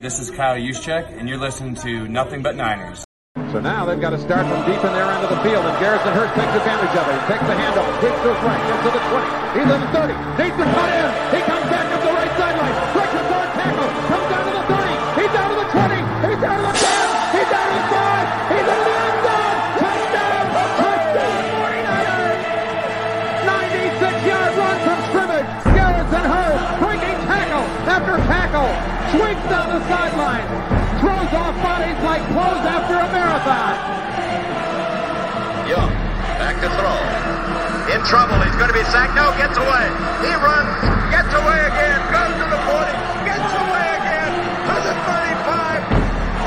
This is Kyle Juszczyk, and you're listening to Nothing But Niners. So now they've got to start from deep in their end of the field, and Garrison Hearst takes advantage of it. He takes the handoff, sweeps to his right, gets to the 20. He's in the 30, needs to cut in. He sweeps down the sideline, throws off bodies like clothes after a marathon. Young, back to throw. In trouble, he's going to be sacked. No, gets away. He runs, gets away again, goes to the 40, gets away again, to the 35,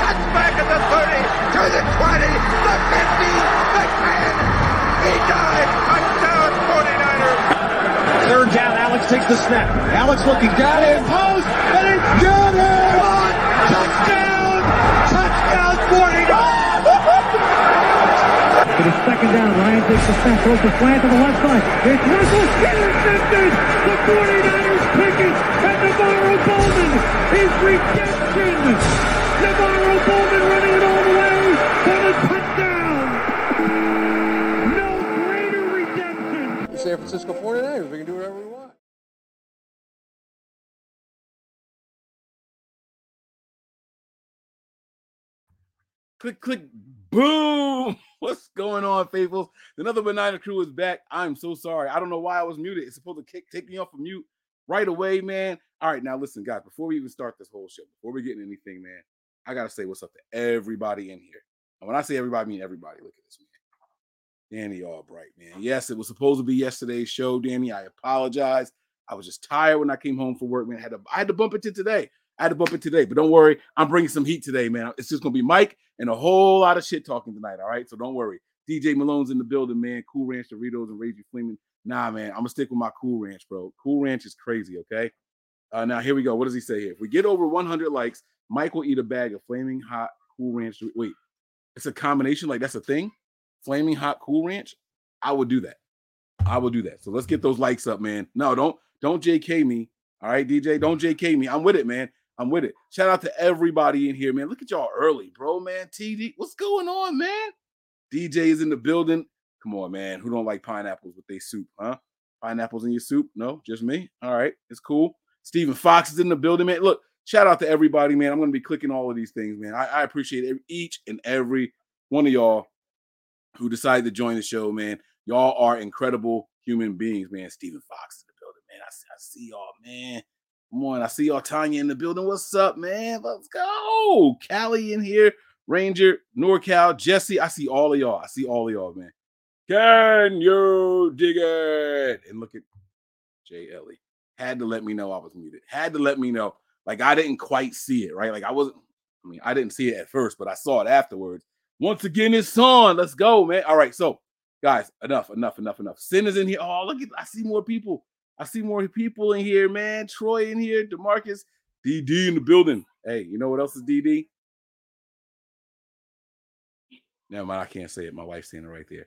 cuts back at the 30, to the 20, the 50, Alex takes the snap. Alex looking, got it, post, and it's good! Touchdown! Touchdown, 49! It is second down. Ryan takes the snap, throws the slant to the left side. It's Russell intercepted. The 49ers pick it, and NaVorro Bowman is redemption. NaVorro Bowman running it all the way for the touchdown. No greater redemption. San Francisco 49ers. We can do Click, click, boom. What's going on, faithfuls? Another Banana Crew is back. I'm so sorry. I don't know why I was muted. It's supposed to kick, take me off of mute right away, man. All right, now listen, guys, before we even start this whole show, before we get into anything, man, I got to say what's up to everybody in here. And when I say everybody, I mean everybody. Look at this, man. Danny Albright, man. Yes, it was supposed to be yesterday's show, Danny. I apologize. I was just tired when I came home from work, man. I had to, I had to bump it to today. Had to bump it today, but don't worry. I'm bringing some heat today, man. It's just gonna be Mike and a whole lot of shit talking tonight. All right, so don't worry. DJ Malone's in the building, man. Cool Ranch Doritos and Raging Fleeman. Nah, man, I'm gonna stick with my Cool Ranch, bro. Cool Ranch is crazy. Okay. Uh, now here we go. What does he say here? If we get over 100 likes, Mike will eat a bag of flaming hot Cool Ranch. Wait, it's a combination. Like that's a thing. Flaming hot Cool Ranch. I would do that. I will do that. So let's get those likes up, man. No, don't don't JK me. All right, DJ, don't JK me. I'm with it, man. I'm with it. Shout out to everybody in here, man. Look at y'all early, bro, man. TD, what's going on, man? DJ is in the building. Come on, man. Who don't like pineapples with their soup, huh? Pineapples in your soup? No, just me. All right, it's cool. Stephen Fox is in the building, man. Look, shout out to everybody, man. I'm gonna be clicking all of these things, man. I, I appreciate each and every one of y'all who decided to join the show, man. Y'all are incredible human beings, man. Stephen Fox is in the building, man. I, I see y'all, man. On, I see y'all Tanya in the building. What's up, man? Let's go. Callie in here, Ranger, NorCal, Jesse. I see all of y'all. I see all of y'all, man. Can you dig it? And look at Jay Ellie. Had to let me know I was muted. Had to let me know. Like I didn't quite see it, right? Like I wasn't, I mean, I didn't see it at first, but I saw it afterwards. Once again, it's on. Let's go, man. All right, so guys, enough, enough, enough, enough. Sin is in here. Oh, look at I see more people. I see more people in here, man. Troy in here, Demarcus, DD in the building. Hey, you know what else is DD? Never mind, I can't say it. My wife's saying it right there.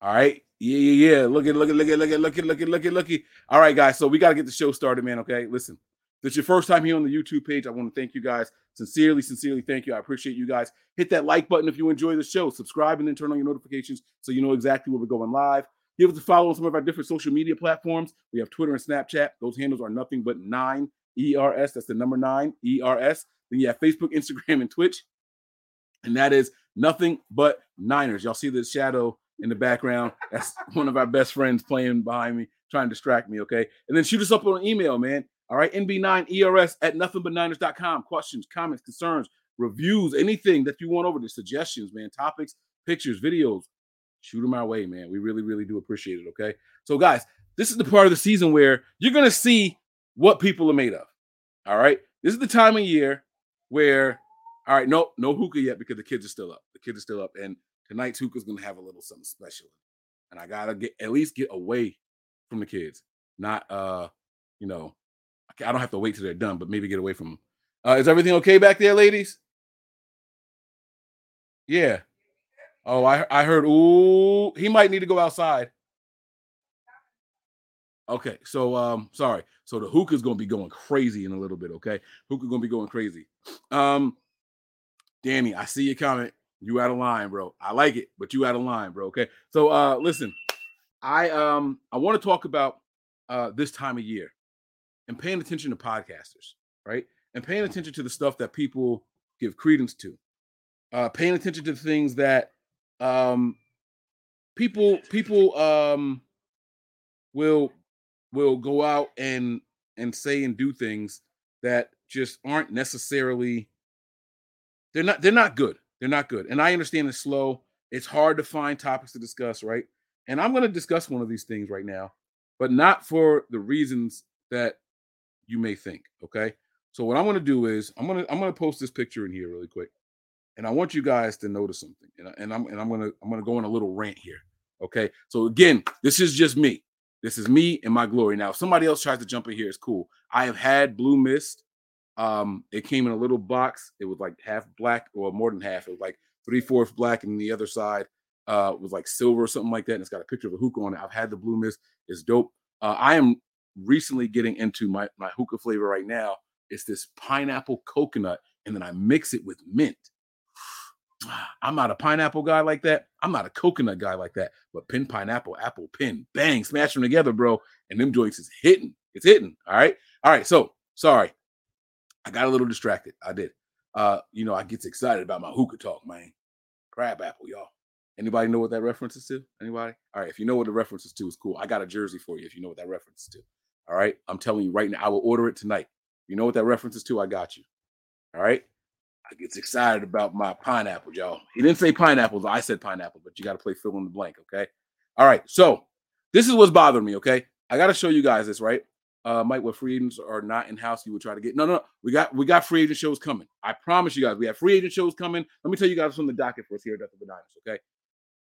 All right. Yeah, yeah, yeah. Look at, look at, look at, look at, look at, look at, look at, look at. All right, guys. So we got to get the show started, man. Okay. Listen, if it's your first time here on the YouTube page, I want to thank you guys. Sincerely, sincerely thank you. I appreciate you guys. Hit that like button if you enjoy the show. Subscribe and then turn on your notifications so you know exactly when we're going live. Give us a follow on some of our different social media platforms. We have Twitter and Snapchat. Those handles are nothing but nine ERS. That's the number nine ERS. Then you have Facebook, Instagram, and Twitch. And that is nothing but Niners. Y'all see the shadow in the background. That's one of our best friends playing behind me, trying to distract me. Okay. And then shoot us up on email, man. All right. NB9ERS at nothingbutniners.com. Questions, comments, concerns, reviews, anything that you want over the suggestions, man. Topics, pictures, videos. Shoot them our way, man. We really, really do appreciate it. Okay. So, guys, this is the part of the season where you're going to see what people are made of. All right. This is the time of year where, all right, no, no hookah yet because the kids are still up. The kids are still up. And tonight's hookah is going to have a little something special. And I got to get at least get away from the kids. Not, uh, you know, I don't have to wait till they're done, but maybe get away from them. Uh, is everything okay back there, ladies? Yeah. Oh, I I heard. Ooh, he might need to go outside. Okay, so um, sorry. So the hookah's gonna be going crazy in a little bit. Okay, hookah gonna be going crazy. Um, Danny, I see your comment. You out of line, bro. I like it, but you out of line, bro. Okay. So uh listen, I um I want to talk about uh this time of year and paying attention to podcasters, right? And paying attention to the stuff that people give credence to. Uh paying attention to the things that um people people um will will go out and and say and do things that just aren't necessarily they're not they're not good they're not good. And I understand it's slow. It's hard to find topics to discuss, right? And I'm going to discuss one of these things right now, but not for the reasons that you may think, okay? So what I'm going to do is I'm going to I'm going to post this picture in here really quick. And I want you guys to notice something. And, I, and I'm and I'm to I'm to go on a little rant here. Okay? So again, this is just me. This is me and my glory. Now, if somebody else tries to jump in here, it's cool. I have had blue mist um, it came in a little box. It was like half black or more than half. It was like three fourths black, and the other side uh, was like silver or something like that. And it's got a picture of a hookah on it. I've had the blue mist. It's dope. Uh, I am recently getting into my my hookah flavor right now. It's this pineapple coconut, and then I mix it with mint. I'm not a pineapple guy like that. I'm not a coconut guy like that. But pin pineapple, apple pin, bang, smash them together, bro. And them joints is hitting. It's hitting. All right. All right. So sorry. I got a little distracted. I did. Uh, you know, I get excited about my hookah talk, man. Crab apple, y'all. Anybody know what that reference is to? Anybody? All right. If you know what the reference is to, it's cool. I got a jersey for you if you know what that reference is to. All right. I'm telling you right now, I will order it tonight. You know what that reference is to? I got you. All right. I get excited about my pineapple, y'all. He didn't say pineapples. I said pineapple, but you got to play fill in the blank. Okay. All right. So this is what's bothering me. Okay. I got to show you guys this, right? uh, Mike, what free agents are not in house, you would try to get. No, no, we got we got free agent shows coming. I promise you guys, we have free agent shows coming. Let me tell you guys from the docket for us here at the Niners. Okay,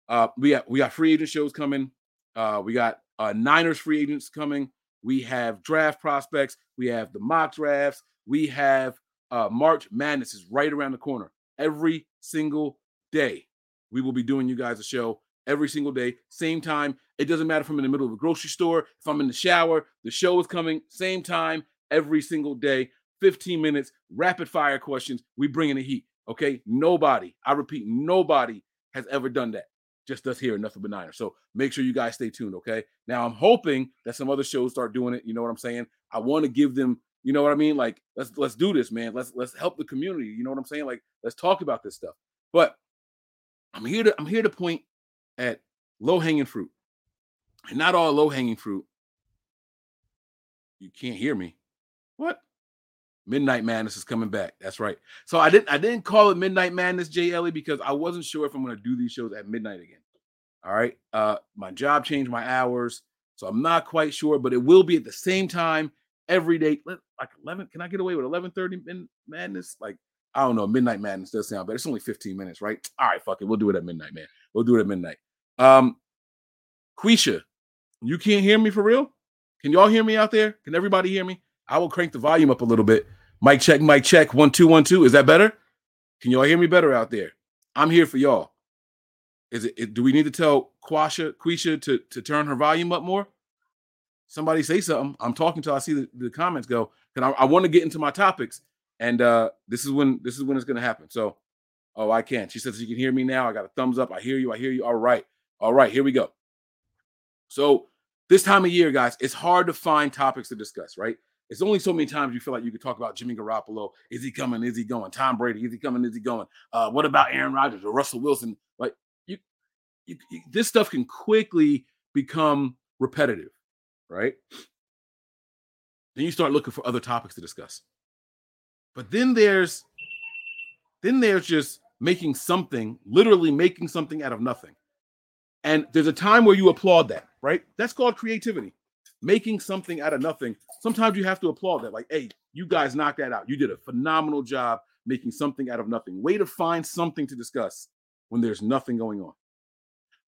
uh, we got we got free agent shows coming. Uh, we got uh, Niners free agents coming. We have draft prospects. We have the mock drafts. We have uh, March Madness is right around the corner. Every single day, we will be doing you guys a show every single day, same time. It doesn't matter if I'm in the middle of a grocery store, if I'm in the shower, the show is coming, same time, every single day, 15 minutes, rapid fire questions. We bring in the heat. Okay. Nobody, I repeat, nobody has ever done that. Just us here, nothing but Niners. So make sure you guys stay tuned. Okay. Now I'm hoping that some other shows start doing it. You know what I'm saying? I want to give them, you know what I mean? Like, let's let's do this, man. Let's let's help the community. You know what I'm saying? Like, let's talk about this stuff. But I'm here to I'm here to point at low hanging fruit. And not all low hanging fruit. You can't hear me. What? Midnight Madness is coming back. That's right. So I didn't I didn't call it Midnight Madness, Jay Ellie, because I wasn't sure if I'm going to do these shows at midnight again. All right. Uh my job changed my hours, so I'm not quite sure, but it will be at the same time every day. Like 11. Can I get away with 11:30 Madness? Like I don't know. Midnight Madness does sound better. It's only 15 minutes, right? All right, fuck it. We'll do it at midnight, man. We'll do it at midnight. Um, Quisha, you can't hear me for real? Can y'all hear me out there? Can everybody hear me? I will crank the volume up a little bit. Mic check, mic check. One, two, one, two. Is that better? Can y'all hear me better out there? I'm here for y'all. Is it, do we need to tell Quasha, Quisha to, to turn her volume up more? Somebody say something. I'm talking till I see the, the comments go. Because I, I want to get into my topics. And uh this is when this is when it's gonna happen. So Oh, I can't. She says you can hear me now. I got a thumbs up. I hear you. I hear you. All right. All right. Here we go. So this time of year, guys, it's hard to find topics to discuss, right? It's only so many times you feel like you could talk about Jimmy Garoppolo. Is he coming? Is he going? Tom Brady. Is he coming? Is he going? Uh, what about Aaron Rodgers or Russell Wilson? Like you, you, you this stuff can quickly become repetitive, right? Then you start looking for other topics to discuss. But then there's then there's just making something, literally making something out of nothing. And there's a time where you applaud that, right? That's called creativity. Making something out of nothing. Sometimes you have to applaud that. Like, hey, you guys knocked that out. You did a phenomenal job making something out of nothing. Way to find something to discuss when there's nothing going on.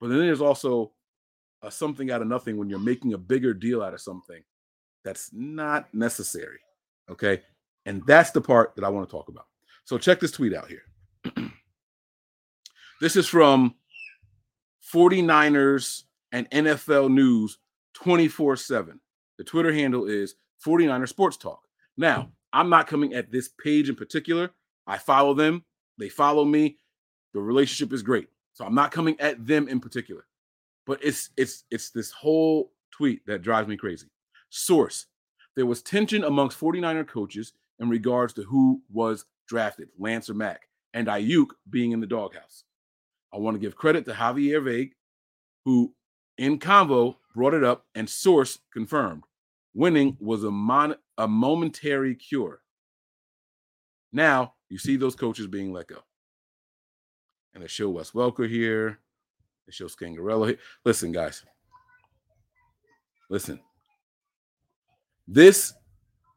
But then there's also a something out of nothing when you're making a bigger deal out of something that's not necessary. Okay. And that's the part that I want to talk about. So check this tweet out here. this is from 49ers and NFL News 24 7. The Twitter handle is 49er Sports Talk. Now, I'm not coming at this page in particular. I follow them, they follow me. The relationship is great. So I'm not coming at them in particular. But it's it's it's this whole tweet that drives me crazy. Source: There was tension amongst 49er coaches in regards to who was drafted, Lance or Mack, and Aiyuk being in the doghouse. I want to give credit to Javier Vague, who in convo brought it up and source confirmed. Winning was a, mon- a momentary cure. Now you see those coaches being let go. And they show Wes Welker here. They show Scangarello here. Listen, guys. Listen. This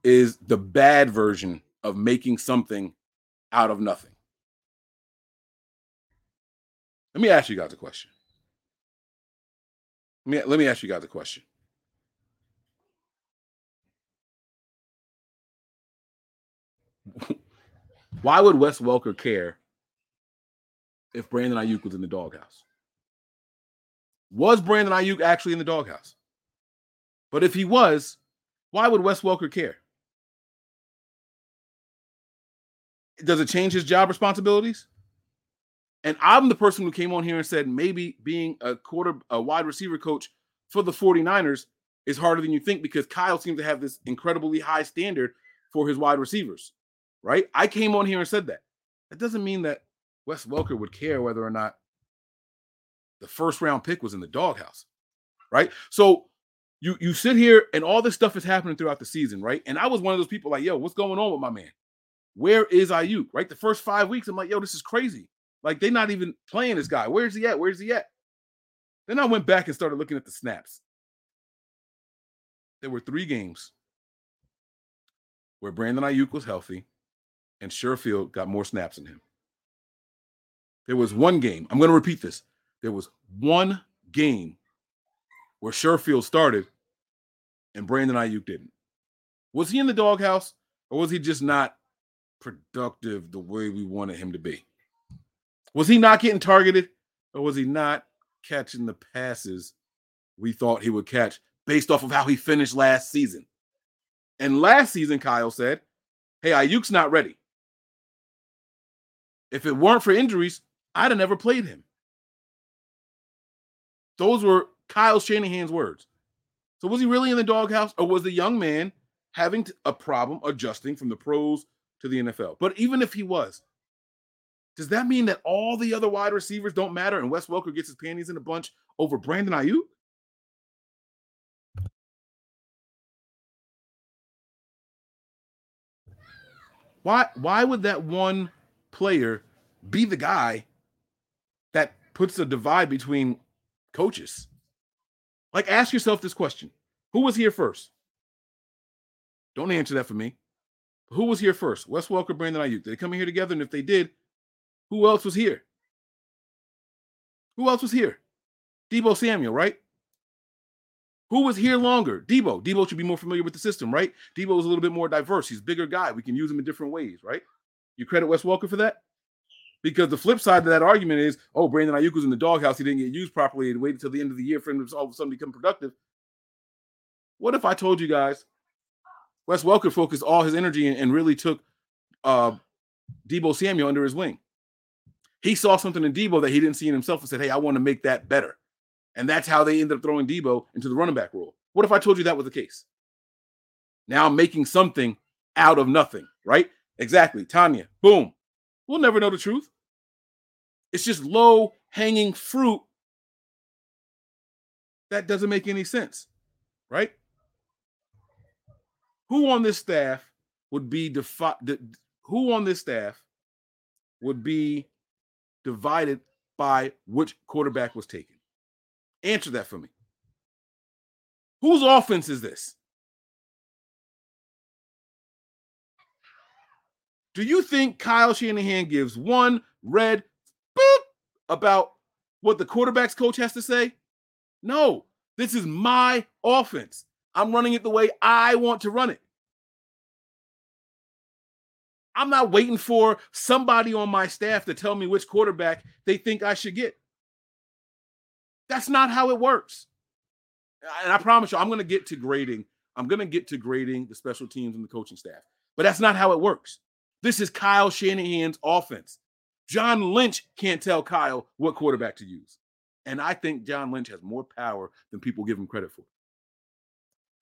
is the bad version of making something out of nothing. Let me ask you guys a question. Let me, let me ask you guys a question. Why would Wes Welker care if Brandon Aiyuk was in the doghouse? Was Brandon Aiyuk actually in the doghouse? But if he was, why would Wes Welker care? Does it change his job responsibilities? And I'm the person who came on here and said maybe being a quarter a wide receiver coach for the 49ers is harder than you think because Kyle seems to have this incredibly high standard for his wide receivers. Right? I came on here and said that. That doesn't mean that Wes Welker would care whether or not the first round pick was in the doghouse. Right? So you you sit here and all this stuff is happening throughout the season, right? And I was one of those people like, yo, what's going on with my man? Where is Aiyuk? Right? The first five weeks, I'm like, yo, this is crazy. Like they're not even playing this guy. Where's he at? Where's he at? Then I went back and started looking at the snaps. There were three games where Brandon Aiyuk was healthy and Sherfield got more snaps than him. There was one game. I'm going to repeat this. There was one game where Sherfield started and Brandon Aiyuk didn't. Was he in the doghouse or was he just not productive the way we wanted him to be? Was he not getting targeted or was he not catching the passes we thought he would catch based off of how he finished last season? And last season, Kyle said, Hey, Aiyuk's not ready. If it weren't for injuries, I'd have never played him. Those were Kyle Shanahan's words. So was he really in the doghouse or was the young man having a problem adjusting from the pros to the NFL? But even if he was, does that mean that all the other wide receivers don't matter and Wes Welker gets his panties in a bunch over Brandon Aiyuk? Why why would that one player be the guy that puts a divide between coaches? Like ask yourself this question. Who was here first? Don't answer that for me. Who was here first? Wes Welker, Brandon Aiyuk. Did they come in here together? And if they did, who else was here? Who else was here? Deebo Samuel, right? Who was here longer? Deebo. Deebo should be more familiar with the system, right? Deebo is a little bit more diverse. He's a bigger guy. We can use him in different ways, right? You credit Wes Welker for that? Because the flip side of that argument is, oh, Brandon Aiyuk was in the doghouse. He didn't get used properly and waited until the end of the year for him to all of a sudden become productive. What if I told you guys Wes Welker focused all his energy and, and really took uh, Deebo Samuel under his wing? He saw something in Deebo that he didn't see in himself and said, hey, I want to make that better. And that's how they ended up throwing Deebo into the running back role. What if I told you that was the case? Now I'm making something out of nothing, right? Exactly. Tanya, boom. We'll never know the truth. It's just low hanging fruit that doesn't make any sense, right? Who on this staff would be defi- who on this staff would be divided by which quarterback was taken? Answer that for me. Whose offense is this? Do you think Kyle Shanahan gives one red about what the quarterback's coach has to say? No, this is my offense. I'm running it the way I want to run it. I'm not waiting for somebody on my staff to tell me which quarterback they think I should get. That's not how it works. And I promise you, I'm going to get to grading I'm going to get to grading the special teams and the coaching staff, but that's not how it works. This is Kyle Shanahan's offense. John Lynch can't tell Kyle what quarterback to use. And I think John Lynch has more power than people give him credit for.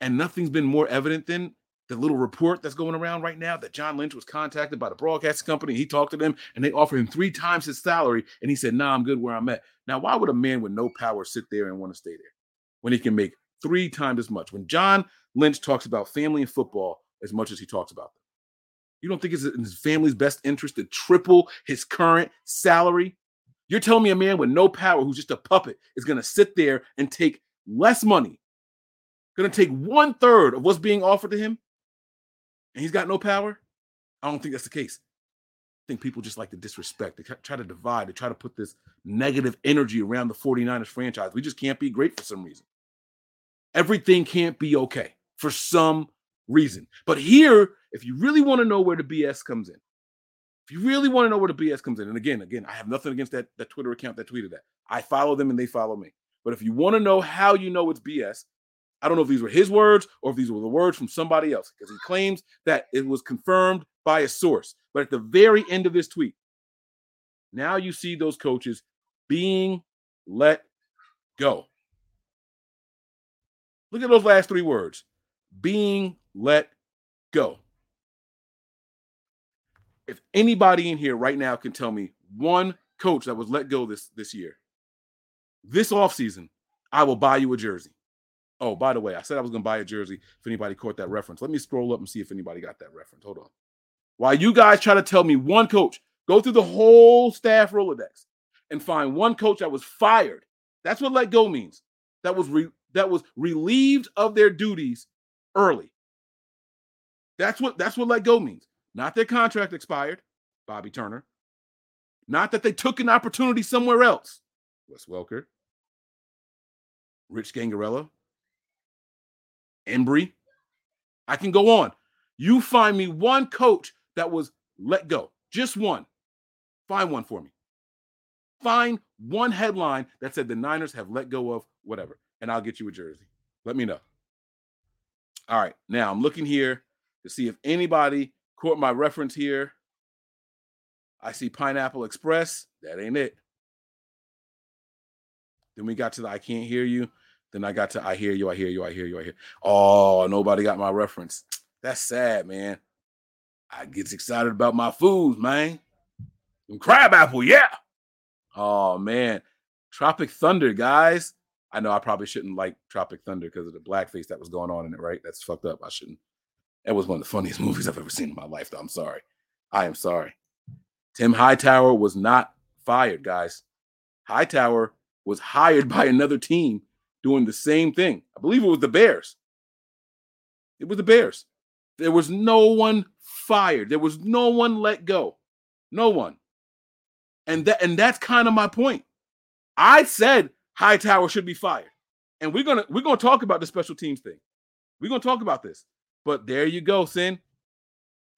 And nothing's been more evident than the little report that's going around right now that John Lynch was contacted by the broadcast company. He talked to them and they offered him three times his salary. And he said, Nah, I'm good where I'm at. Now, why would a man with no power sit there and want to stay there when he can make three times as much? When John Lynch talks about family and football as much as he talks about them, you don't think it's in his family's best interest to triple his current salary? You're telling me a man with no power who's just a puppet is going to sit there and take less money, going to take one third of what's being offered to him, and he's got no power? I don't think that's the case. I think people just like to disrespect, they try to divide, they try to put this negative energy around the 49ers franchise. We just can't be great for some reason. Everything can't be okay for some reason. But here, if you really want to know where the BS comes in, if you really want to know where the BS comes in, and again, again, I have nothing against that, that Twitter account that tweeted that. I follow them and they follow me. But if you want to know how you know it's BS, I don't know if these were his words or if these were the words from somebody else because he claims that it was confirmed by a source. But at the very end of this tweet, now you see those coaches being let go. Look at those last three words being let go if anybody in here right now can tell me one coach that was let go this this year, this offseason, I will buy you a jersey. Oh, by the way, I said I was going to buy a jersey if anybody caught that reference. Let me scroll up and see if anybody got that reference. Hold on. While you guys try to tell me one coach, go through the whole staff Rolodex and find one coach that was fired. That's what let go means. That was re- that was relieved of their duties early. That's what that's what let go means. Not their contract expired, Bobby Turner. Not that they took an opportunity somewhere else, Wes Welker, Rich Scangarello, Embree. I can go on. You find me one coach that was let go, just one. Find one for me. Find one headline that said the Niners have let go of whatever, and I'll get you a jersey. Let me know. All right, now I'm looking here to see if anybody Caught my reference here. I see Pineapple Express. That ain't it. Then we got to the I can't hear you. Then I got to I hear you, I hear you, I hear you, I hear. Oh, nobody got my reference. That's sad, man. I gets excited about my foods, man. And crabapple, yeah. Oh man, Tropic Thunder, guys. I know I probably shouldn't like Tropic Thunder because of the blackface that was going on in it, right? That's fucked up. I shouldn't. That was one of the funniest movies I've ever seen in my life. Though. I'm sorry. I am sorry. Tim Hightower was not fired, guys. Hightower was hired by another team doing the same thing. I believe it was the Bears. It was the Bears. There was no one fired. There was no one let go. No one. And that and that's kind of my point. I said Hightower should be fired. And we're gonna we're gonna talk about the special teams thing. We're gonna talk about this. But there you go, Sin.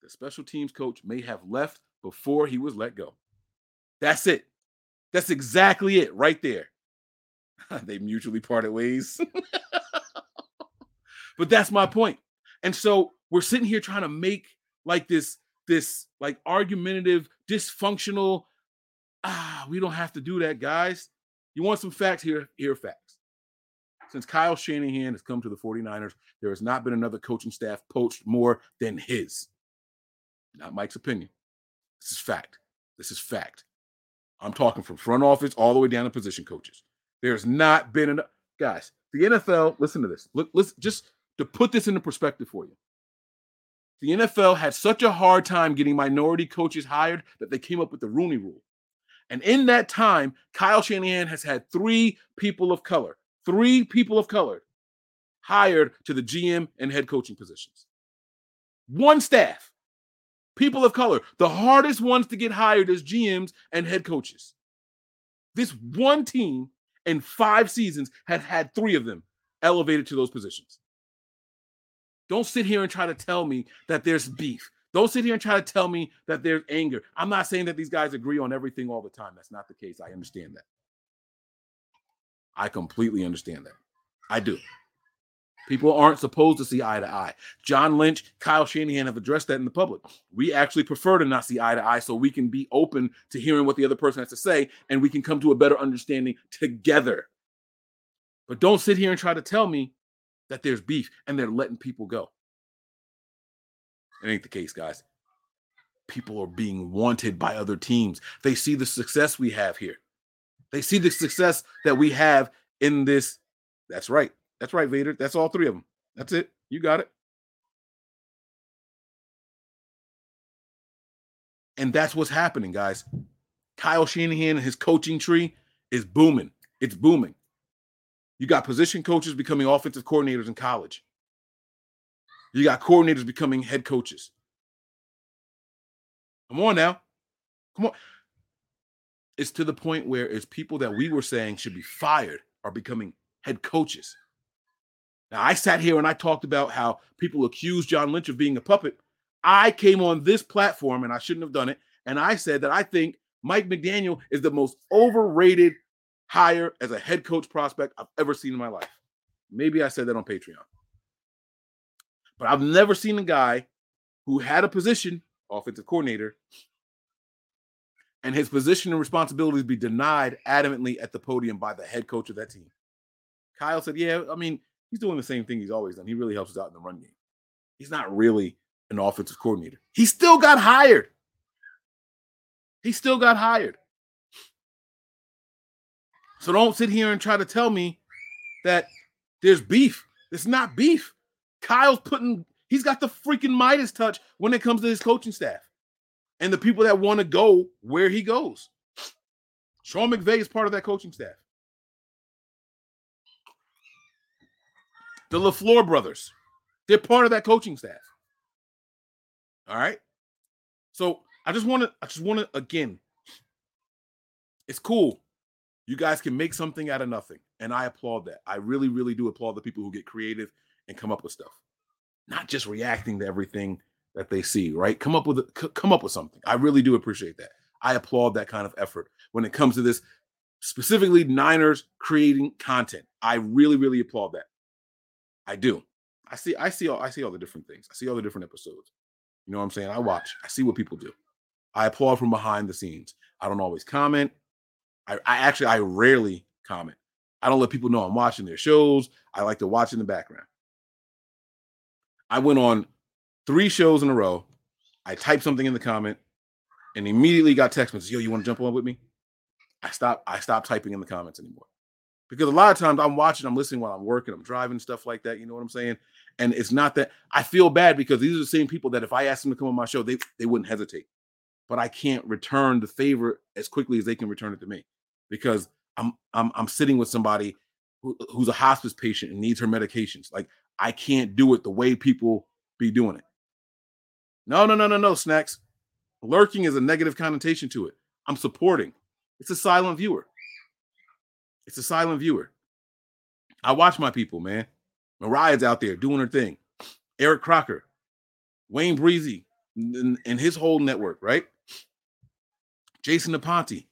The special teams coach may have left before he was let go. That's it. That's exactly it right there. they mutually parted ways. but that's my point. And so we're sitting here trying to make like this this like argumentative dysfunctional ah we don't have to do that guys. You want some facts here here facts. Since Kyle Shanahan has come to the 49ers, there has not been another coaching staff poached more than his. Not Mike's opinion. This is fact. This is fact. I'm talking from front office all the way down to position coaches. There's not been enough. Guys, the NFL, listen to this. Look, let's just to put this into perspective for you. The NFL had such a hard time getting minority coaches hired that they came up with the Rooney rule. And in that time, Kyle Shanahan has had three people of color three people of color hired to the GM and head coaching positions. One staff, people of color, the hardest ones to get hired as GMs and head coaches. This one team in five seasons has had three of them elevated to those positions. Don't sit here and try to tell me that there's beef. Don't sit here and try to tell me that there's anger. I'm not saying that these guys agree on everything all the time. That's not the case. I understand that. I completely understand that. I do. People aren't supposed to see eye to eye. John Lynch, Kyle Shanahan have addressed that in the public. We actually prefer to not see eye to eye so we can be open to hearing what the other person has to say and we can come to a better understanding together. But don't sit here and try to tell me that there's beef and they're letting people go. It ain't the case, guys. People are being wanted by other teams. They see the success we have here. They see the success that we have in this. That's right. That's right, Vader. That's all three of them. That's it. You got it. And that's what's happening, guys. Kyle Shanahan and his coaching tree is booming. It's booming. You got position coaches becoming offensive coordinators in college. You got coordinators becoming head coaches. Come on now. Come on. It's to the point where it's people that we were saying should be fired are becoming head coaches. Now, I sat here and I talked about how people accuse John Lynch of being a puppet. I came on this platform and I shouldn't have done it. And I said that I think Mike McDaniel is the most overrated hire as a head coach prospect I've ever seen in my life. Maybe I said that on Patreon. But I've never seen a guy who had a position, offensive coordinator, and his position and responsibilities be denied adamantly at the podium by the head coach of that team. Kyle said, Yeah, I mean, he's doing the same thing he's always done. He really helps us out in the run game. He's not really an offensive coordinator. He still got hired. He still got hired. So don't sit here and try to tell me that there's beef. It's not beef. Kyle's putting, he's got the freaking Midas touch when it comes to his coaching staff and the people that want to go where he goes. Sean McVay is part of that coaching staff. The LaFleur brothers, they're part of that coaching staff. All right. So I just want to, I just want to, again, it's cool. You guys can make something out of nothing. And I applaud that. I really, really do applaud the people who get creative and come up with stuff, not just reacting to everything that they see, right? Come up with, a, come up with something. I really do appreciate that. I applaud that kind of effort when it comes to this, specifically Niners creating content. I really, really applaud that. I do. I see, I see all I see all the different things. I see all the different episodes. You know what I'm saying? I watch, I see what people do. I applaud from behind the scenes. I don't always comment. I, I actually I rarely comment. I don't let people know I'm watching their shows. I like to watch in the background. I went on three shows in a row. I typed something in the comment and immediately got text messages. Yo, you want to jump on with me? I stopped. I stopped typing in the comments anymore because a lot of times I'm watching, I'm listening while I'm working, I'm driving, stuff like that. You know what I'm saying? And it's not that I feel bad because these are the same people that if I asked them to come on my show, they they wouldn't hesitate. But I can't return the favor as quickly as they can return it to me because I'm I'm I'm sitting with somebody who, who's a hospice patient and needs her medications. Like I can't do it the way people be doing it. No, no, no, no, no, snacks. Lurking is a negative connotation to it. I'm supporting. It's a silent viewer. It's a silent viewer. I watch my people, man. Mariah's out there doing her thing. Eric Crocker, Wayne Breezy, and, and his whole network, right? Jason Aponte,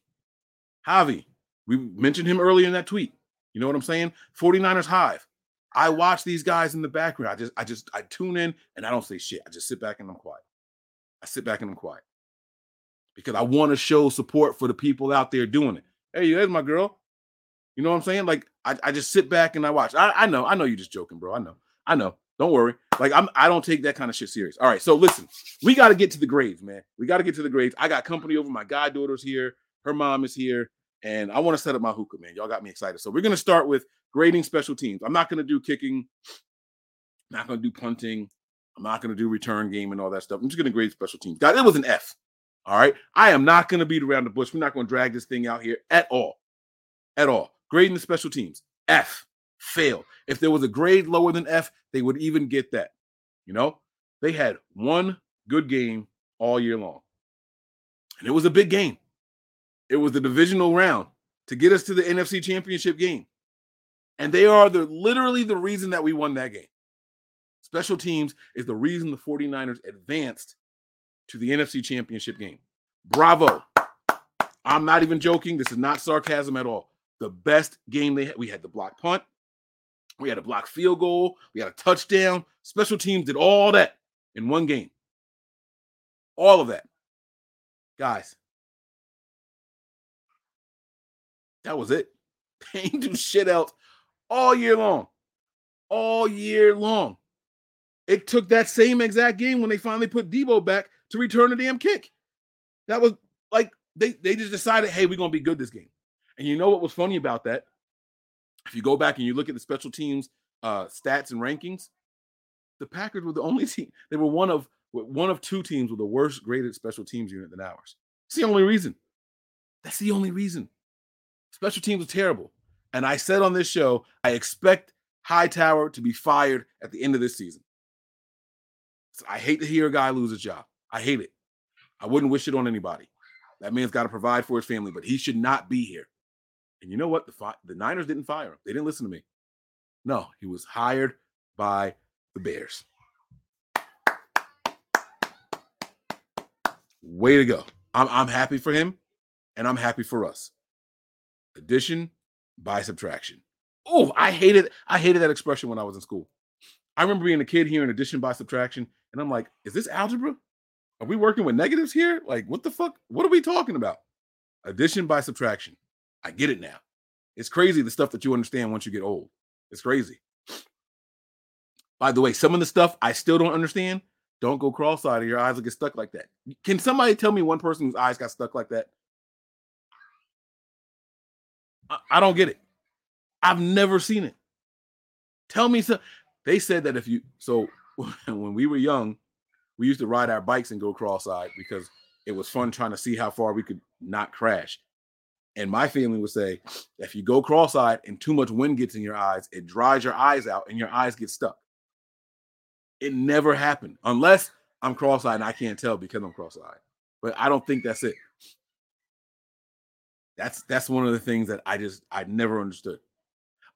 Javi. We mentioned him earlier in that tweet. You know what I'm saying? 49ers Hive. I watch these guys in the background. I just, I just, I tune in and I don't say shit. I just sit back and I'm quiet. I sit back and I'm quiet because I want to show support for the people out there doing it. Hey, there's my girl. You know what I'm saying? Like I, I just sit back and I watch. I, I know, I know you're just joking, bro. I know, I know. Don't worry. Like I'm I don't take that kind of shit serious. All right. So listen, we got to get to the grades, man. We got to get to the grades. I got company over. My goddaughter's here. Her mom is here. And I want to set up my hookah, man. Y'all got me excited. So we're gonna start with grading special teams. I'm not gonna do kicking, I'm not gonna do punting, I'm not gonna do return game and all that stuff. I'm just gonna grade special teams. Guys, it was an F. All right. I am not gonna beat around the bush. We're not gonna drag this thing out here at all. At all. Grading the special teams. F. Fail. If there was a grade lower than F, they would even get that. You know, they had one good game all year long. And it was a big game. It was the divisional round to get us to the NFC championship game. And they are the literally the reason that we won that game. Special teams is the reason the 49ers advanced to the NFC championship game. Bravo. I'm not even joking. This is not sarcasm at all the best game they had. We had the block punt. We had a block field goal. We had a touchdown. Special teams did all that in one game. All of that. Guys, that was it. They do shit else all year long. All year long. It took that same exact game when they finally put Deebo back to return the damn kick. That was like they, they just decided, hey, we're gonna be good this game. And you know what was funny about that? If you go back and you look at the special teams uh stats and rankings, the Packers were the only team, they were one of one of two teams with the worst graded special teams unit than ours. It's the only reason. That's the only reason. Special teams was terrible. And I said on this show, I expect Hightower to be fired at the end of this season. So I hate to hear a guy lose a job. I hate it. I wouldn't wish it on anybody. That man's got to provide for his family, but he should not be here. And you know what? The fi- the Niners didn't fire him. They didn't listen to me. No, he was hired by the Bears. Way to go. I'm, I'm happy for him and I'm happy for us. Addition by subtraction. Oh, I hated I hated that expression when I was in school. I remember being a kid hearing addition by subtraction, and I'm like, is this algebra? Are we working with negatives here? Like, what the fuck? What are we talking about? Addition by subtraction. I get it now. It's crazy the stuff that you understand once you get old. It's crazy. By the way, some of the stuff I still don't understand. Don't go cross-eyed or your eyes will get stuck like that. Can somebody tell me one person whose eyes got stuck like that? I, I don't get it. I've never seen it. Tell me some. They said that if you so when we were young, we used to ride our bikes and go cross-eyed because it was fun trying to see how far we could not crash. And my family would say, if you go cross-eyed and too much wind gets in your eyes, it dries your eyes out and your eyes get stuck. It never happened unless I'm cross-eyed and I can't tell because I'm cross-eyed. But I don't think that's it. That's that's one of the things that I just I never understood.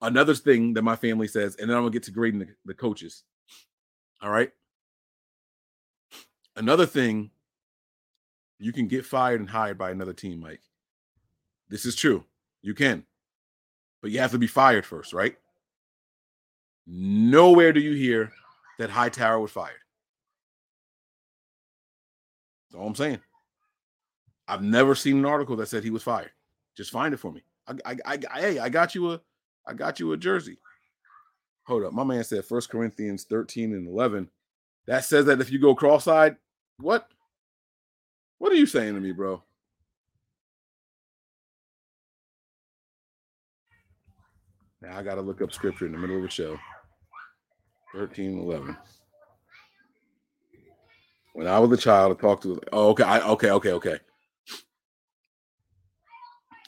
Another thing that my family says, and then I'm gonna get to grading the, the coaches. All right. Another thing, you can get fired and hired by another team, Mike. This is true. You can. But you have to be fired first, right? Nowhere do you hear that Hightower was fired. That's all I'm saying. I've never seen an article that said he was fired. Just find it for me. I, I, I, hey, I got you a, I got you a jersey. Hold up, my man said First Corinthians 13 and 11. That says that if you go cross-eyed, what? What are you saying to me, bro? Now I gotta look up scripture in the middle of the show. 13, 11. When I was a child, I talked to. Oh, okay, I, okay, okay, okay.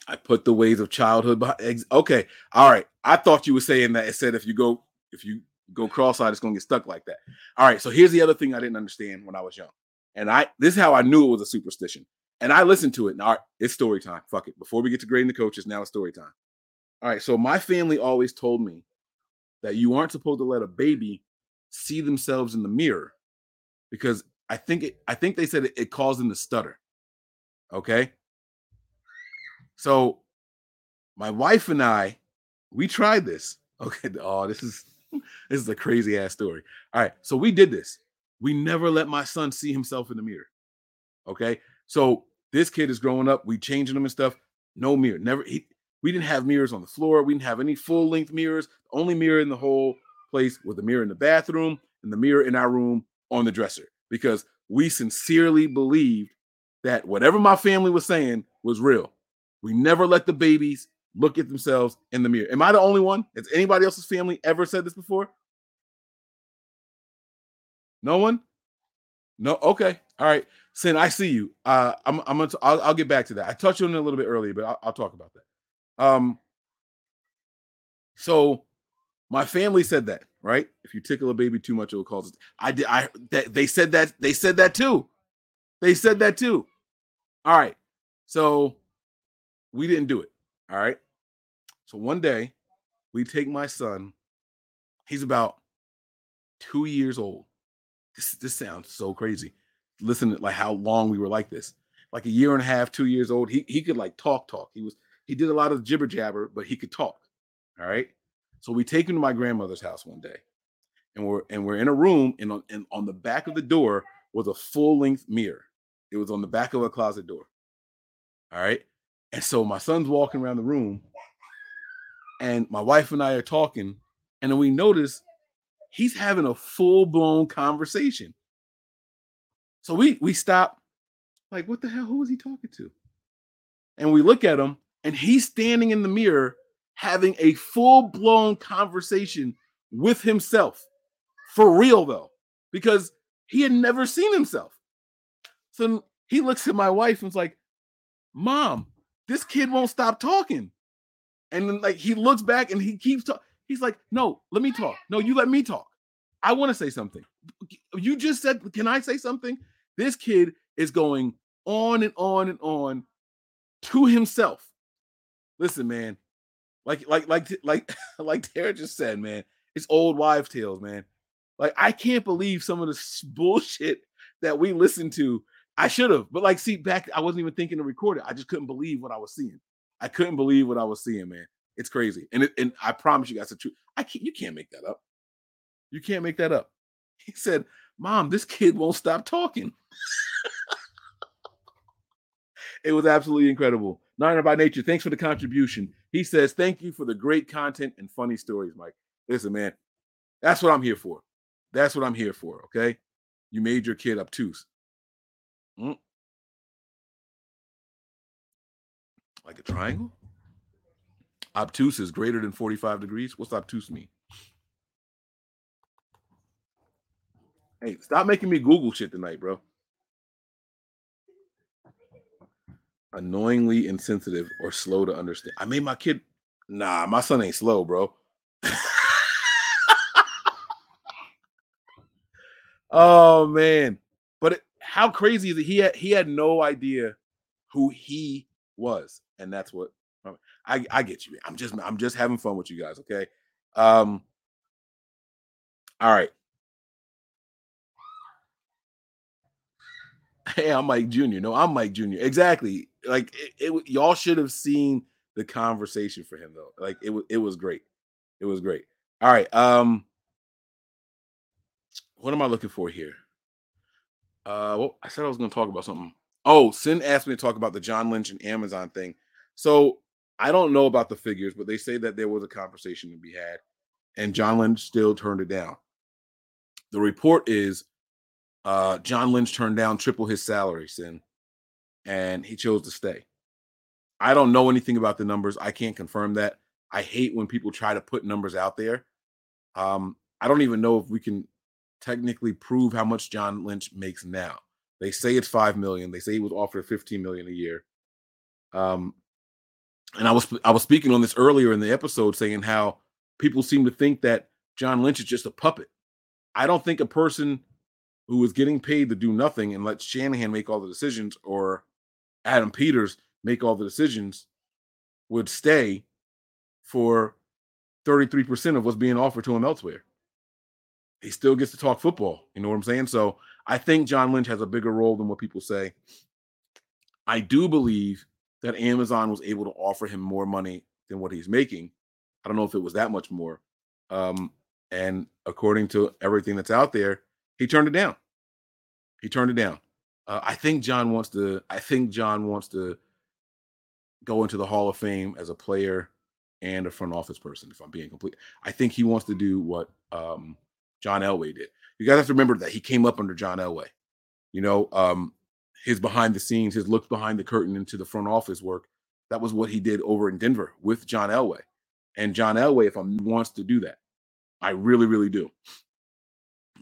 I put the ways of childhood behind. Okay, all right. I thought you were saying that it said if you go if you go cross-eyed, it's gonna get stuck like that. All right. So here's the other thing I didn't understand when I was young, and I this is how I knew it was a superstition. And I listened to it. And all right, it's story time. Fuck it. Before we get to grading the coaches, now it's story time. All right. So my family always told me that you aren't supposed to let a baby see themselves in the mirror because I think it, I think they said it, it caused them to stutter. Okay. So my wife and I, we tried this. Okay. Oh, this is this is a crazy ass story. All right. So we did this. We never let my son see himself in the mirror. Okay. So this kid is growing up. We changing him and stuff. No mirror. Never. He, we didn't have mirrors on the floor. We didn't have any full length mirrors. The only mirror in the whole place was the mirror in the bathroom and the mirror in our room on the dresser because we sincerely believed that whatever my family was saying was real. We never let the babies look at themselves in the mirror. Am I the only one? Has anybody else's family ever said this before? No one? No. Okay. All right. Sin, I see you. Uh, I'm. I'm gonna. T- I'll, I'll get back to that. I touched on it a little bit earlier, but I'll, I'll talk about that. Um. So, my family said that, right? If you tickle a baby too much, it will cause. It. I did. I. That, they said that. They said that too. They said that too. All right. So, we didn't do it. All right. So one day, we take my son. He's about two years old. This this sounds so crazy. Listen to like how long we were like this. Like a year and a half, two years old. He he could like talk, talk. He was he did a lot of jibber jabber, but he could talk. All right. So we take him to my grandmother's house one day, and we're and we're in a room, and on and on the back of the door was a full length mirror. It was on the back of a closet door. All right, and so my son's walking around the room, and my wife and I are talking, and then we notice he's having a full blown conversation. So we we stop, like, what the hell? Who is he talking to? And we look at him, and he's standing in the mirror having a full blown conversation with himself. For real, though, because he had never seen himself. So he looks at my wife and's like, Mom, this kid won't stop talking. And then, like, he looks back and he keeps talking. He's like, No, let me talk. No, you let me talk. I want to say something. You just said, Can I say something? This kid is going on and on and on to himself. Listen, man, like like like like like Tara just said, man, it's old wives' tales, man. Like I can't believe some of the bullshit that we listen to. I should have, but like, see, back I wasn't even thinking to record it. I just couldn't believe what I was seeing. I couldn't believe what I was seeing, man. It's crazy, and it, and I promise you guys the truth. I can't. You can't make that up. You can't make that up. He said, "Mom, this kid won't stop talking." it was absolutely incredible. Niner by nature, thanks for the contribution. He says, Thank you for the great content and funny stories, Mike. Listen, man, that's what I'm here for. That's what I'm here for. Okay. You made your kid obtuse. Mm. Like a triangle? Obtuse is greater than 45 degrees. What's obtuse mean? Hey, stop making me Google shit tonight, bro. annoyingly insensitive or slow to understand. I made my kid. Nah, my son ain't slow, bro. oh man, how crazy is it? He had he had no idea who he was, and that's what I I get you. I'm just I'm just having fun with you guys. Okay. Um. All right. Hey, I'm Mike Jr. No, I'm Mike Jr. Exactly. Like it, it y'all should have seen the conversation for him though. Like it was it was great. It was great. All right. Um what am I looking for here? Uh well, I said I was gonna talk about something. Oh, Sin asked me to talk about the John Lynch and Amazon thing. So I don't know about the figures, but they say that there was a conversation to be had, and John Lynch still turned it down. The report is uh, John Lynch turned down triple his salary, Sin, and he chose to stay. I don't know anything about the numbers. I can't confirm that. I hate when people try to put numbers out there. Um, I don't even know if we can technically prove how much John Lynch makes now. They say it's five million. They say he was offered 15 million a year. Um, and I was I was speaking on this earlier in the episode, saying how people seem to think that John Lynch is just a puppet. I don't think a person who is getting paid to do nothing and let Shanahan make all the decisions or Adam Peters make all the decisions would stay for 33% of what's being offered to him elsewhere. He still gets to talk football. You know what I'm saying? So I think John Lynch has a bigger role than what people say. I do believe that Amazon was able to offer him more money than what he's making. I don't know if it was that much more. Um, and according to everything that's out there, he turned it down. He turned it down. Uh, I think John wants to. I think John wants to go into the Hall of Fame as a player and a front office person. If I'm being complete, I think he wants to do what um, John Elway did. You guys have to remember that he came up under John Elway. You know, um, his behind the scenes, his looks behind the curtain into the front office work. That was what he did over in Denver with John Elway. And John Elway, if I'm wants to do that, I really, really do.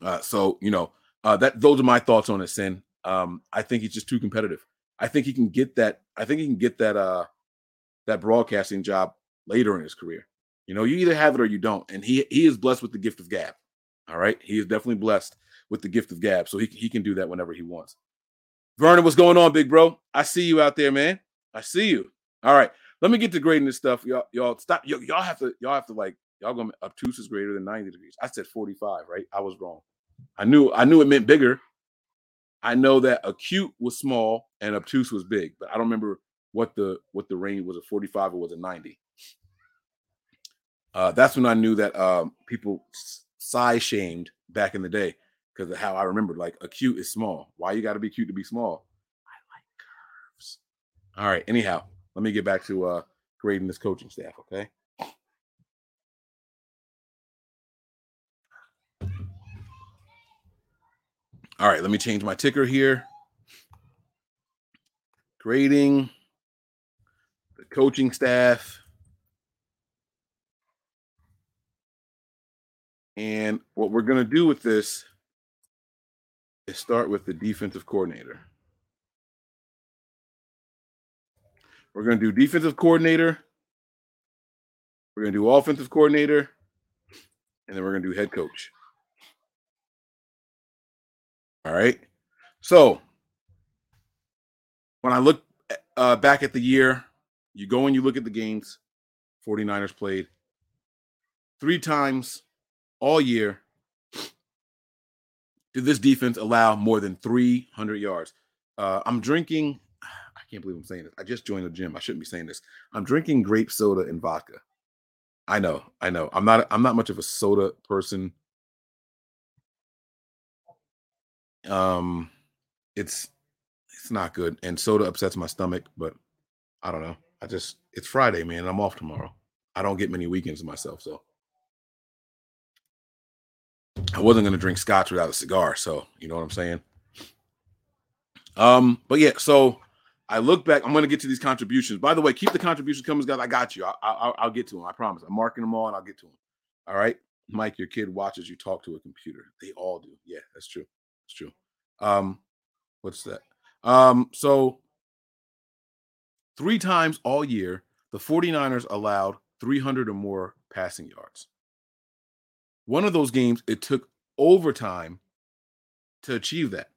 Uh, so you know uh, that those are my thoughts on it. Sin. Um, I think he's just too competitive. I think he can get that. I think he can get that. Uh, that broadcasting job later in his career. You know, you either have it or you don't. And he he is blessed with the gift of gab. All right, he is definitely blessed with the gift of gab, so he he can do that whenever he wants. Vernon, what's going on, big bro? I see you out there, man. I see you. All right, let me get to grading this stuff. Y'all, y'all stop. Y'all, y'all have to. Y'all have to like. Y'all going obtuse is greater than ninety degrees. I said forty five, right? I was wrong. I knew I knew it meant bigger. I know that acute was small and obtuse was big, but I don't remember what the what the range was. A 45 or was a 90? Uh, that's when I knew that um, people size shamed back in the day because of how I remembered like acute is small. Why you got to be cute to be small? I like curves. All right. Anyhow, let me get back to uh, grading this coaching staff. Okay. All right, let me change my ticker here. Grading the coaching staff. And what we're going to do with this is start with the defensive coordinator. We're going to do defensive coordinator. We're going to do offensive coordinator. And then we're going to do head coach. All right. So when I look uh, back at the year, you go and you look at the games 49ers played three times all year. Did this defense allow more than 300 yards? Uh, I'm drinking. I can't believe I'm saying this. I just joined the gym. I shouldn't be saying this. I'm drinking grape soda and vodka. I know. I know. I'm not. I'm not much of a soda person. Um, it's it's not good, and soda upsets my stomach. But I don't know. I just it's Friday, man. I'm off tomorrow. I don't get many weekends to myself, so I wasn't gonna drink scotch without a cigar. So you know what I'm saying. Um, but yeah, so I look back. I'm gonna get to these contributions. By the way, keep the contributions coming, guys. I got you. I, I, I'll get to them. I promise. I'm marking them all, and I'll get to them. All right, Mike. Your kid watches you talk to a computer. They all do. Yeah, that's true. That's true. Um, what's that? Um, so three times all year, the 49ers allowed 300 or more passing yards. One of those games, it took overtime to achieve that.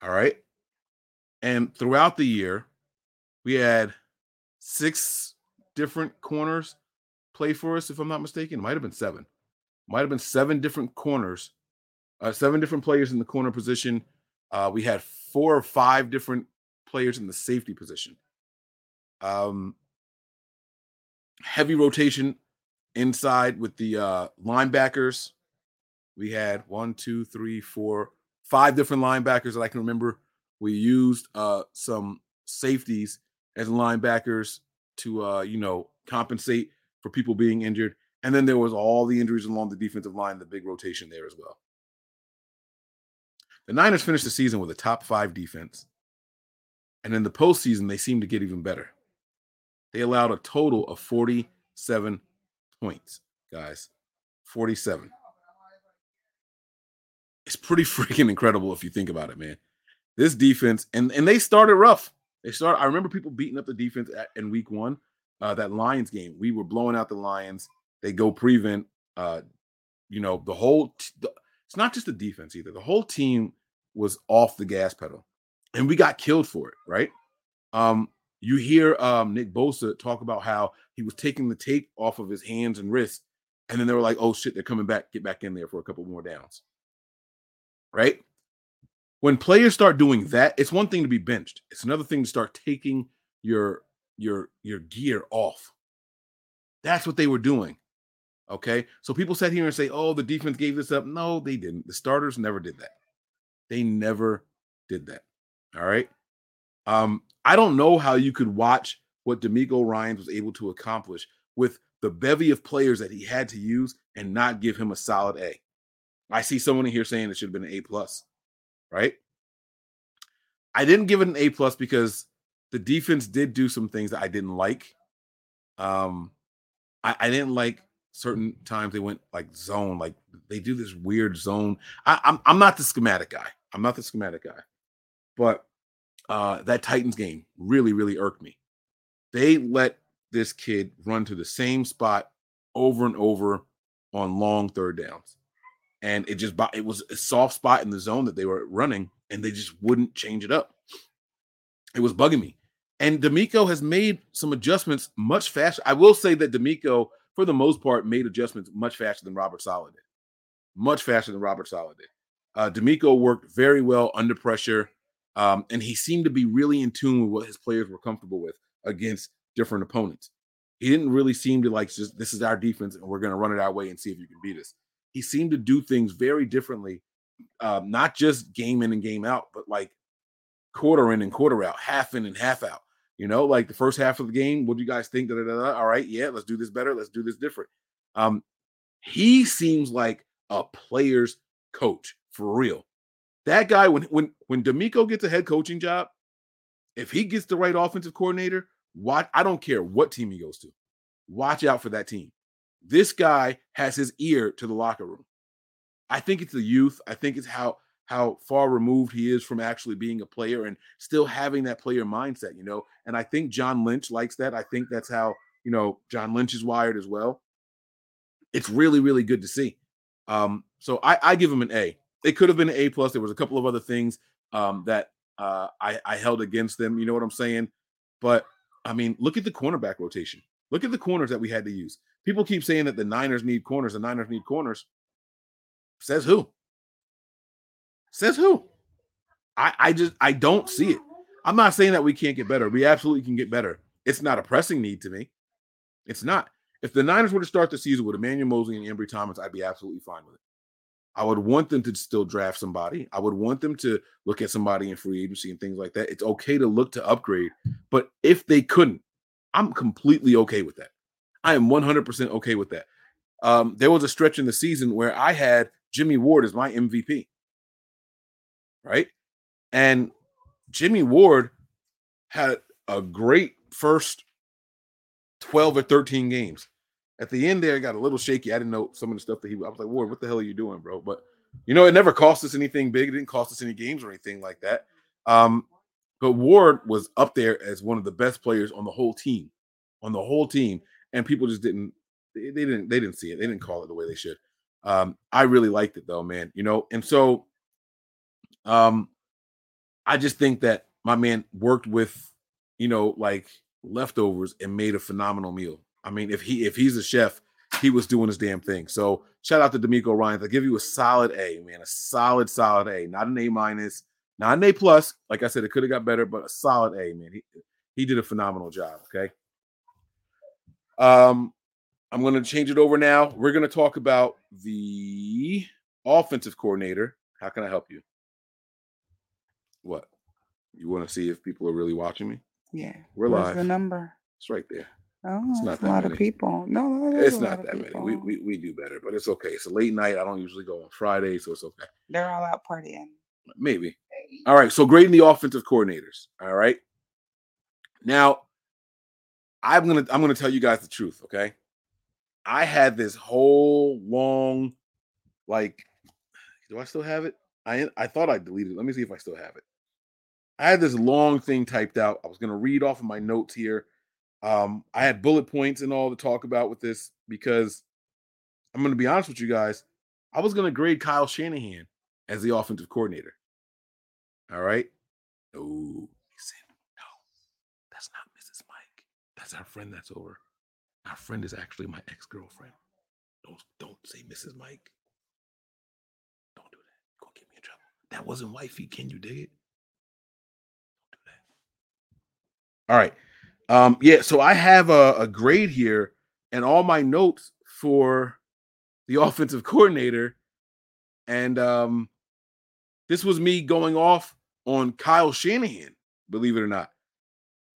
All right. And throughout the year, we had six different corners play for us, if I'm not mistaken. It might have been seven. Might have been seven different corners uh, seven different players in the corner position. Uh, we had four or five different players in the safety position. Um, heavy rotation inside with the uh, linebackers. We had one, two, three, four, five different linebackers that I can remember. We used uh, some safeties as linebackers to, uh, you know, compensate for people being injured. And then there was all the injuries along the defensive line, the big rotation there as well. The Niners finished the season with a top five defense. And in the postseason, they seemed to get even better. They allowed a total of 47 points, guys. 47. It's pretty freaking incredible if you think about it, man. This defense, and, and they started rough. They started, I remember people beating up the defense at, in week one, uh, that Lions game. We were blowing out the Lions. They go prevent, uh, you know, the whole, t- the, it's not just the defense either. The whole team was off the gas pedal, and we got killed for it, right? Um, you hear um, Nick Bosa talk about how he was taking the tape off of his hands and wrists, and then they were like, "Oh shit, they're coming back. Get back in there for a couple more downs." Right? When players start doing that, it's one thing to be benched. It's another thing to start taking your your your gear off. That's what they were doing. Okay. So people sat here and say, oh, the defense gave this up. No, they didn't. The starters never did that. They never did that. All right. Um, I don't know how you could watch what DeMeco Ryans was able to accomplish with the bevy of players that he had to use and not give him a solid A. I see someone in here saying it should have been an A plus, right? I didn't give it an A plus because the defense did do some things that I didn't like. Um, I, I didn't like certain times they went like zone, like they do this weird zone. I, I'm I'm not the schematic guy. I'm not the schematic guy, but uh, that Titans game really, really irked me. They let this kid run to the same spot over and over on long third downs. And it just it was a soft spot in the zone that they were running, and they just wouldn't change it up. It was bugging me. And DeMeco has made some adjustments much faster. I will say that DeMeco, for the most part, made adjustments much faster than Robert Saleh did. Much faster than Robert Saleh did. Uh, DeMeco worked very well under pressure, um, and he seemed to be really in tune with what his players were comfortable with against different opponents. He didn't really seem to like just this is our defense and we're going to run it our way and see if you can beat us. He seemed to do things very differently, um, not just game in and game out, but like quarter in and quarter out, half in and half out. You know, like the first half of the game, what do you guys think? Da, da, da. All right, yeah, let's do this better. Let's do this different. Um, he seems like a player's coach for real. That guy, when when when DeMeco gets a head coaching job, if he gets the right offensive coordinator, watch. I don't care what team he goes to. Watch out for that team. This guy has his ear to the locker room. I think it's the youth. I think it's how how far removed he is from actually being a player and still having that player mindset, you know. And I think John Lynch likes that. I think that's how, you know, John Lynch is wired as well. It's really, really good to see. Um, so I, I give him an A. It could have been an A plus. There was a couple of other things um, that uh, I, I held against them. You know what I'm saying? But I mean, look at the cornerback rotation. Look at the corners that we had to use. People keep saying that the Niners need corners. The Niners need corners. Says who? Says who? I, I just I don't see it. I'm not saying that we can't get better. We absolutely can get better. It's not a pressing need to me. It's not. If the Niners were to start the season with Emmanuel Moseley and Ambry Thomas, I'd be absolutely fine with it. I would want them to still draft somebody. I would want them to look at somebody in free agency and things like that. It's okay to look to upgrade, but if they couldn't, I'm completely okay with that. I am 100% okay with that. Um, there was a stretch in the season where I had Jimmy Ward as my MVP right? And Jimmy Ward had a great first 12 or 13 games. At the end there, I got a little shaky. I didn't know some of the stuff that he I was like, Ward, what the hell are you doing, bro? But you know, it never cost us anything big. It didn't cost us any games or anything like that. Um, but Ward was up there as one of the best players on the whole team, on the whole team, and people just didn't they, they didn't they didn't see it. They didn't call it the way they should. Um, I really liked it though, man. You know, and so um, I just think that my man worked with, you know, like leftovers and made a phenomenal meal. I mean, if he if he's a chef, he was doing his damn thing. So shout out to DeMeco Ryan. I give you a solid A, man, a solid, solid A, not an A minus, not an A plus. Like I said, it could have got better, but a solid A, man. He he did a phenomenal job. Okay. Um, I'm going to change it over now. We're going to talk about the offensive coordinator. How can I help you? What? You want to see if people are really watching me? Yeah. We're Where's live. the number? It's right there. Oh, It's not a that lot many. of people. No, It's not that many. We, we we do better, but it's okay. It's a late night. I don't usually go on Friday, so it's okay. They're all out partying. Maybe. All right. So grading the offensive coordinators. All right. Now, I'm gonna I'm gonna tell you guys the truth. Okay. I had this whole long, like, do I still have it? I I thought I deleted it. Let me see if I still have it. I had this long thing typed out. I was gonna read off of my notes here. Um, I had bullet points and all to talk about with this because I'm gonna be honest with you guys. I was gonna grade Kyle Shanahan as the offensive coordinator. All right. Said, no, that's not Mrs. Mike. That's our friend that's over. Our friend is actually my ex-girlfriend. Don't don't say Mrs. Mike. Don't do that. Gonna get me in trouble. That wasn't wifey. Can you dig it? Don't do that. All right. Um, yeah, so I have a, a grade here and all my notes for the offensive coordinator. And um this was me going off on Kyle Shanahan, believe it or not.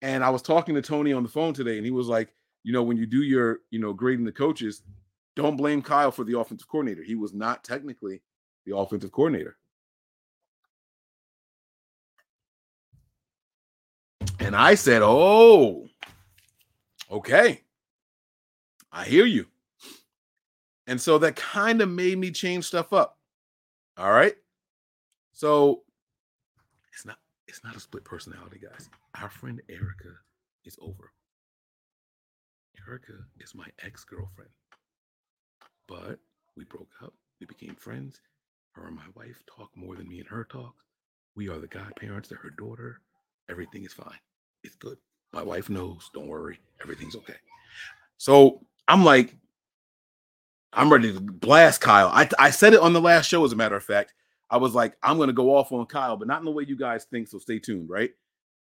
And I was talking to Tony on the phone today, and he was like, you know, when you do your, you know, grading the coaches, don't blame Kyle for the offensive coordinator. He was not technically the offensive coordinator. And I said, oh, okay. I hear you. And so that kind of made me change stuff up. All right. So it's not it's not a split personality, guys. Our friend Erica is over. Erica is my ex-girlfriend. But we broke up. We became friends. Her and my wife talk more than me and her talk. We are the godparents to her daughter. Everything is fine. It's good. My wife knows. Don't worry. Everything's okay. So I'm like, I'm ready to blast Kyle. I, I said it on the last show, as a matter of fact. I was like, I'm going to go off on Kyle, but not in the way you guys think. So stay tuned, right?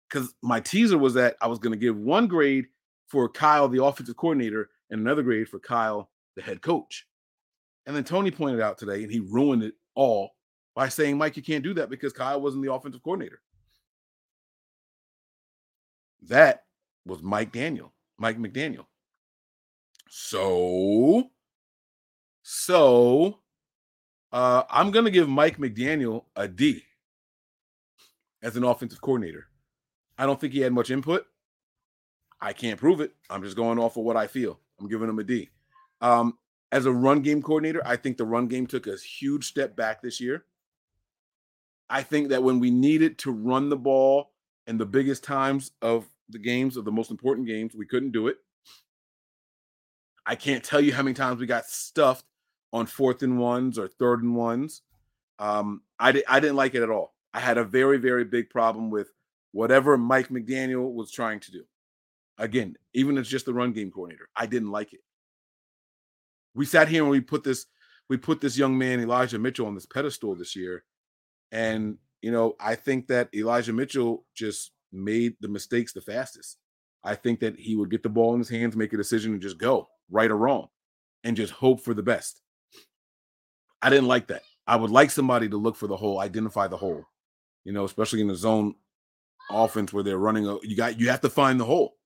Because my teaser was that I was going to give one grade for Kyle, the offensive coordinator, and another grade for Kyle, the head coach. And then Tony pointed out today, and he ruined it all by saying, Mike, you can't do that because Kyle wasn't the offensive coordinator. That was Mike Daniel, Mike McDaniel. So, so uh, I'm going to give Mike McDaniel a D as an offensive coordinator. I don't think he had much input. I can't prove it. I'm just going off of what I feel. I'm giving him a D. Um, as a run game coordinator, I think the run game took a huge step back this year. I think that when we needed to run the ball in the biggest times of the games, of the most important games, we couldn't do it. I can't tell you how many times we got stuffed on fourth and ones or third and ones. Um, I, di- I didn't like it at all. I had a very, very big problem with whatever Mike McDaniel was trying to do. Again, even as just the run game coordinator, I didn't like it. We sat here and we put this we put this young man Elijah Mitchell on this pedestal this year, and you know I think that Elijah Mitchell just made the mistakes the fastest. I think that he would get the ball in his hands, make a decision, and just go right or wrong, and just hope for the best. I didn't like that. I would like somebody to look for the hole, identify the hole, you know, especially in the zone offense where they're running. You got you have to find the hole.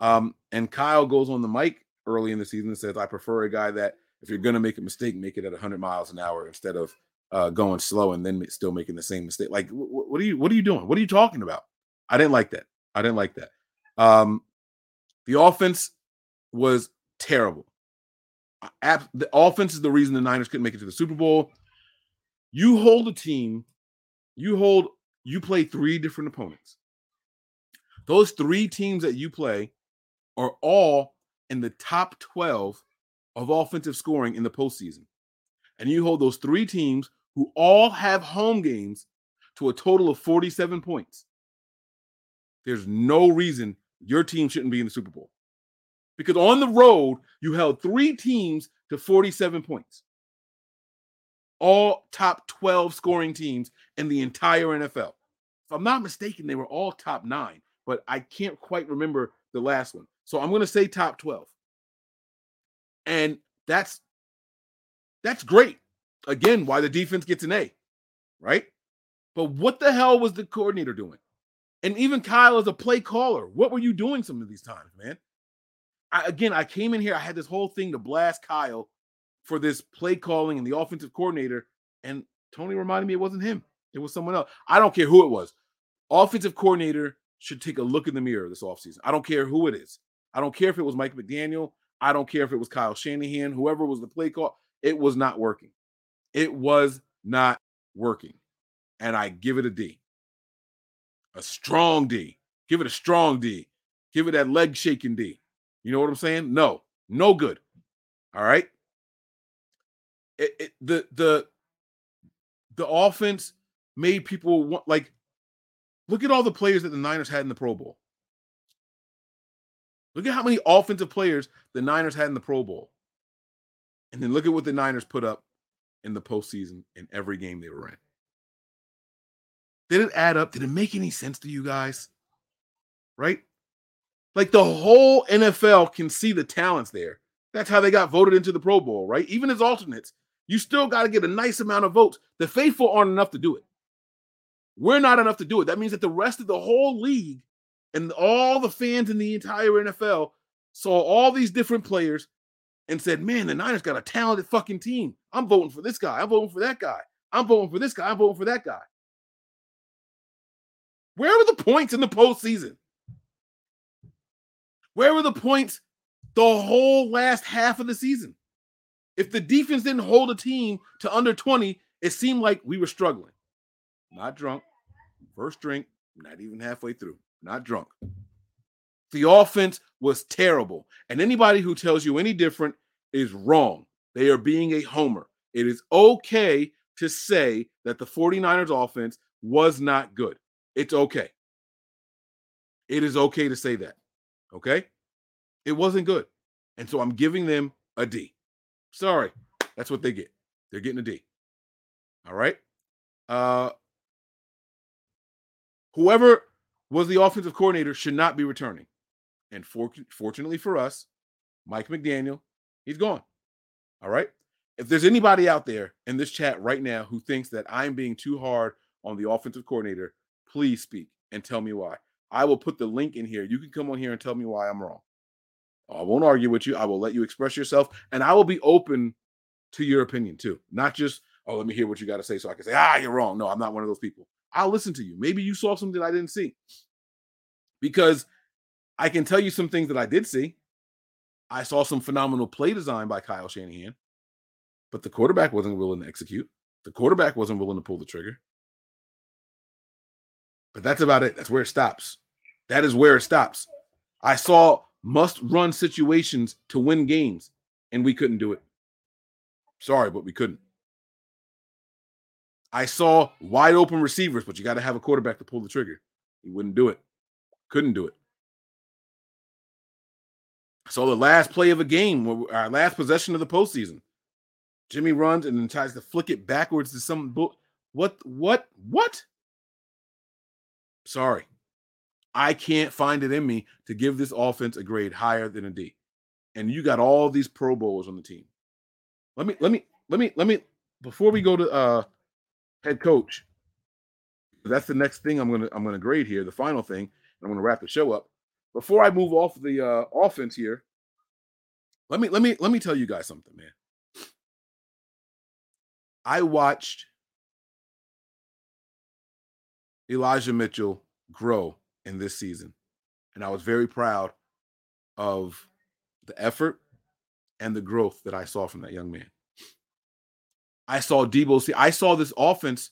Um, and Kyle goes on the mic early in the season and says, "I prefer a guy that if you're going to make a mistake, make it at 100 miles an hour instead of uh, going slow and then still making the same mistake." Like, wh- what are you what are you doing? What are you talking about? I didn't like that. I didn't like that. Um, the offense was terrible. The offense is the reason the Niners couldn't make it to the Super Bowl. You hold a team, you hold, you play three different opponents. Those three teams that you play are all in the top 12 of offensive scoring in the postseason. And you hold those three teams who all have home games to a total of 47 points. There's no reason your team shouldn't be in the Super Bowl. Because on the road, you held three teams to 47 points. All top 12 scoring teams in the entire NFL. If I'm not mistaken, they were all top nine, but I can't quite remember the last one. So I'm going to say top 12. And that's that's great. Again, why the defense gets an A, right? But what the hell was the coordinator doing? And even Kyle as a play caller, what were you doing some of these times, man? I, again, I came in here, I had this whole thing to blast Kyle for this play calling and the offensive coordinator, and Tony reminded me it wasn't him. It was someone else. I don't care who it was. Offensive coordinator should take a look in the mirror this offseason. I don't care who it is. I don't care if it was Mike McDaniel. I don't care if it was Kyle Shanahan, whoever was the play call. It was not working. It was not working. And I give it a D. A strong D. Give it a strong D. Give it that leg shaking D. You know what I'm saying? No, no good. All right. It, it, the the the offense made people want like look at all the players that the Niners had in the Pro Bowl. Look at how many offensive players the Niners had in the Pro Bowl. And then look at what the Niners put up in the postseason in every game they were in. Did it add up? Did it make any sense to you guys? Right? Like the whole NFL can see the talents there. That's how they got voted into the Pro Bowl, right? Even as alternates, you still got to get a nice amount of votes. The faithful aren't enough to do it. We're not enough to do it. That means that the rest of the whole league and all the fans in the entire NFL saw all these different players and said, man, the Niners got a talented fucking team. I'm voting for this guy. I'm voting for that guy. I'm voting for this guy. I'm voting for that guy. Where were the points in the postseason? Where were the points the whole last half of the season? If the defense didn't hold a team to under 20, it seemed like we were struggling. Not drunk. First drink, not even halfway through. Not drunk. The offense was terrible. And anybody who tells you any different is wrong. They are being a homer. It is okay to say that the 49ers offense was not good. It's okay. It is okay to say that. Okay? It wasn't good. And so I'm giving them a D. Sorry. That's what they get. They're getting a D. All right? Uh whoever was the offensive coordinator should not be returning. And for, fortunately for us, Mike McDaniel, he's gone. All right. If there's anybody out there in this chat right now who thinks that I'm being too hard on the offensive coordinator, please speak and tell me why. I will put the link in here. You can come on here and tell me why I'm wrong. I won't argue with you. I will let you express yourself and I will be open to your opinion too. Not just, oh, let me hear what you got to say so I can say, ah, you're wrong. No, I'm not one of those people. I'll listen to you. Maybe you saw something I didn't see. Because I can tell you some things that I did see. I saw some phenomenal play design by Kyle Shanahan, but the quarterback wasn't willing to execute. The quarterback wasn't willing to pull the trigger. But that's about it. That's where it stops. That is where it stops. I saw must run situations to win games, and we couldn't do it. Sorry, but we couldn't. I saw wide open receivers, but you got to have a quarterback to pull the trigger. He wouldn't do it. Couldn't do it. So the last play of a game, our last possession of the postseason, Jimmy runs and then tries to flick it backwards to some. What? What? What? Sorry, I can't find it in me to give this offense a grade higher than a D. And you got all these Pro Bowlers on the team. Let me, let me, let me, let me. Before we go to uh head coach, that's the next thing I'm gonna I'm gonna grade here. The final thing. I'm gonna wrap the show up. Before I move off the uh, offense here, let me let me let me tell you guys something, man. I watched Elijah Mitchell grow in this season. And I was very proud of the effort and the growth that I saw from that young man. I saw Deebo see, I saw this offense,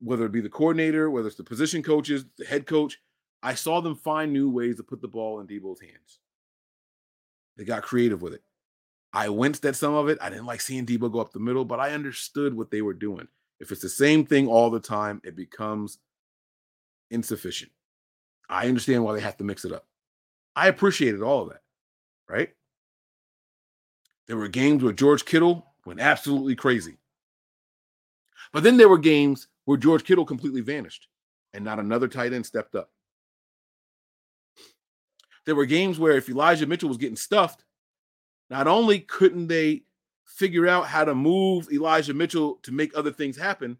whether it be the coordinator, whether it's the position coaches, the head coach, I saw them find new ways to put the ball in Deebo's hands. They got creative with it. I winced at some of it. I didn't like seeing Deebo go up the middle, but I understood what they were doing. If it's the same thing all the time, it becomes insufficient. I understand why they have to mix it up. I appreciated all of that, right? There were games where George Kittle went absolutely crazy. But then there were games where George Kittle completely vanished and not another tight end stepped up. There were games where if Elijah Mitchell was getting stuffed, not only couldn't they figure out how to move Elijah Mitchell to make other things happen,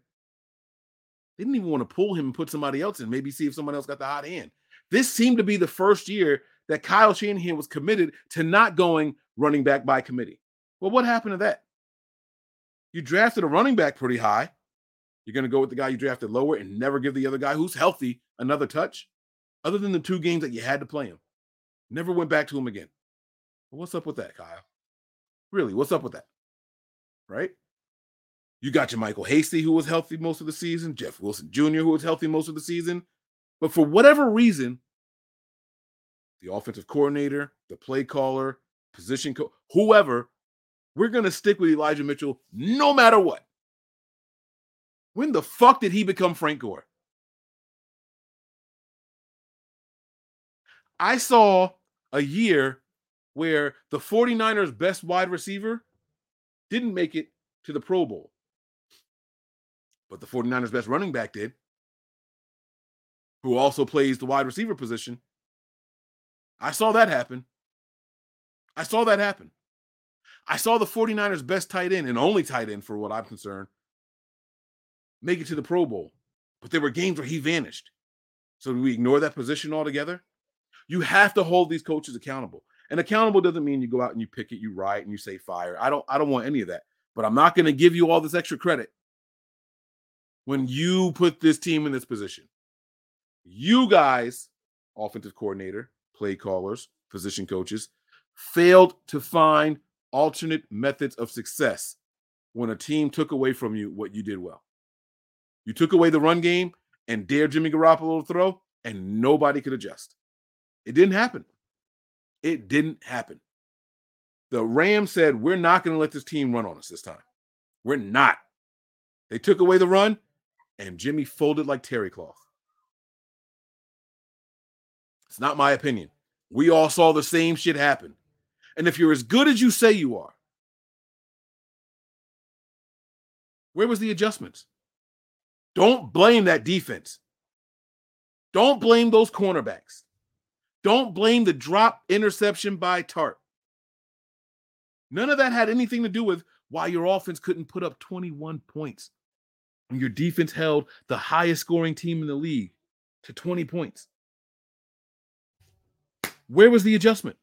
they didn't even want to pull him and put somebody else in, maybe see if someone else got the hot hand. This seemed to be the first year that Kyle Shanahan was committed to not going running back by committee. Well, what happened to that? You drafted a running back pretty high. You're going to go with the guy you drafted lower and never give the other guy who's healthy another touch, other than the two games that you had to play him. Never went back to him again. What's up with that, Kyle? Really, what's up with that? Right? You got your Michael Hasty, who was healthy most of the season, Jeff Wilson Jr., who was healthy most of the season. But for whatever reason, the offensive coordinator, the play caller, position whoever, we're going to stick with Elijah Mitchell no matter what. When the fuck did he become Frank Gore? I saw a year where the 49ers' best wide receiver didn't make it to the Pro Bowl. But the 49ers' best running back did, who also plays the wide receiver position. I saw that happen. I saw that happen. I saw the 49ers' best tight end and only tight end, for what I'm concerned, make it to the Pro Bowl. But there were games where he vanished. So do we ignore that position altogether? You have to hold these coaches accountable. And accountable doesn't mean you go out and you pick it, you write, and you say fire. I don't I don't want any of that. But I'm not going to give you all this extra credit when you put this team in this position. You guys, offensive coordinator, play callers, position coaches, failed to find alternate methods of success when a team took away from you what you did well. You took away the run game and dared Jimmy Garoppolo to throw, and nobody could adjust. It didn't happen. It didn't happen. The Rams said, We're not going to let this team run on us this time. We're not. They took away the run and Jimmy folded like terry cloth. It's not my opinion. We all saw the same shit happen. And if you're as good as you say you are, where was the adjustments? Don't blame that defense. Don't blame those cornerbacks. Don't blame the drop interception by Tartt. None of that had anything to do with why your offense couldn't put up 21 points. Your defense held the highest scoring team in the league to 20 points. Where was the adjustment?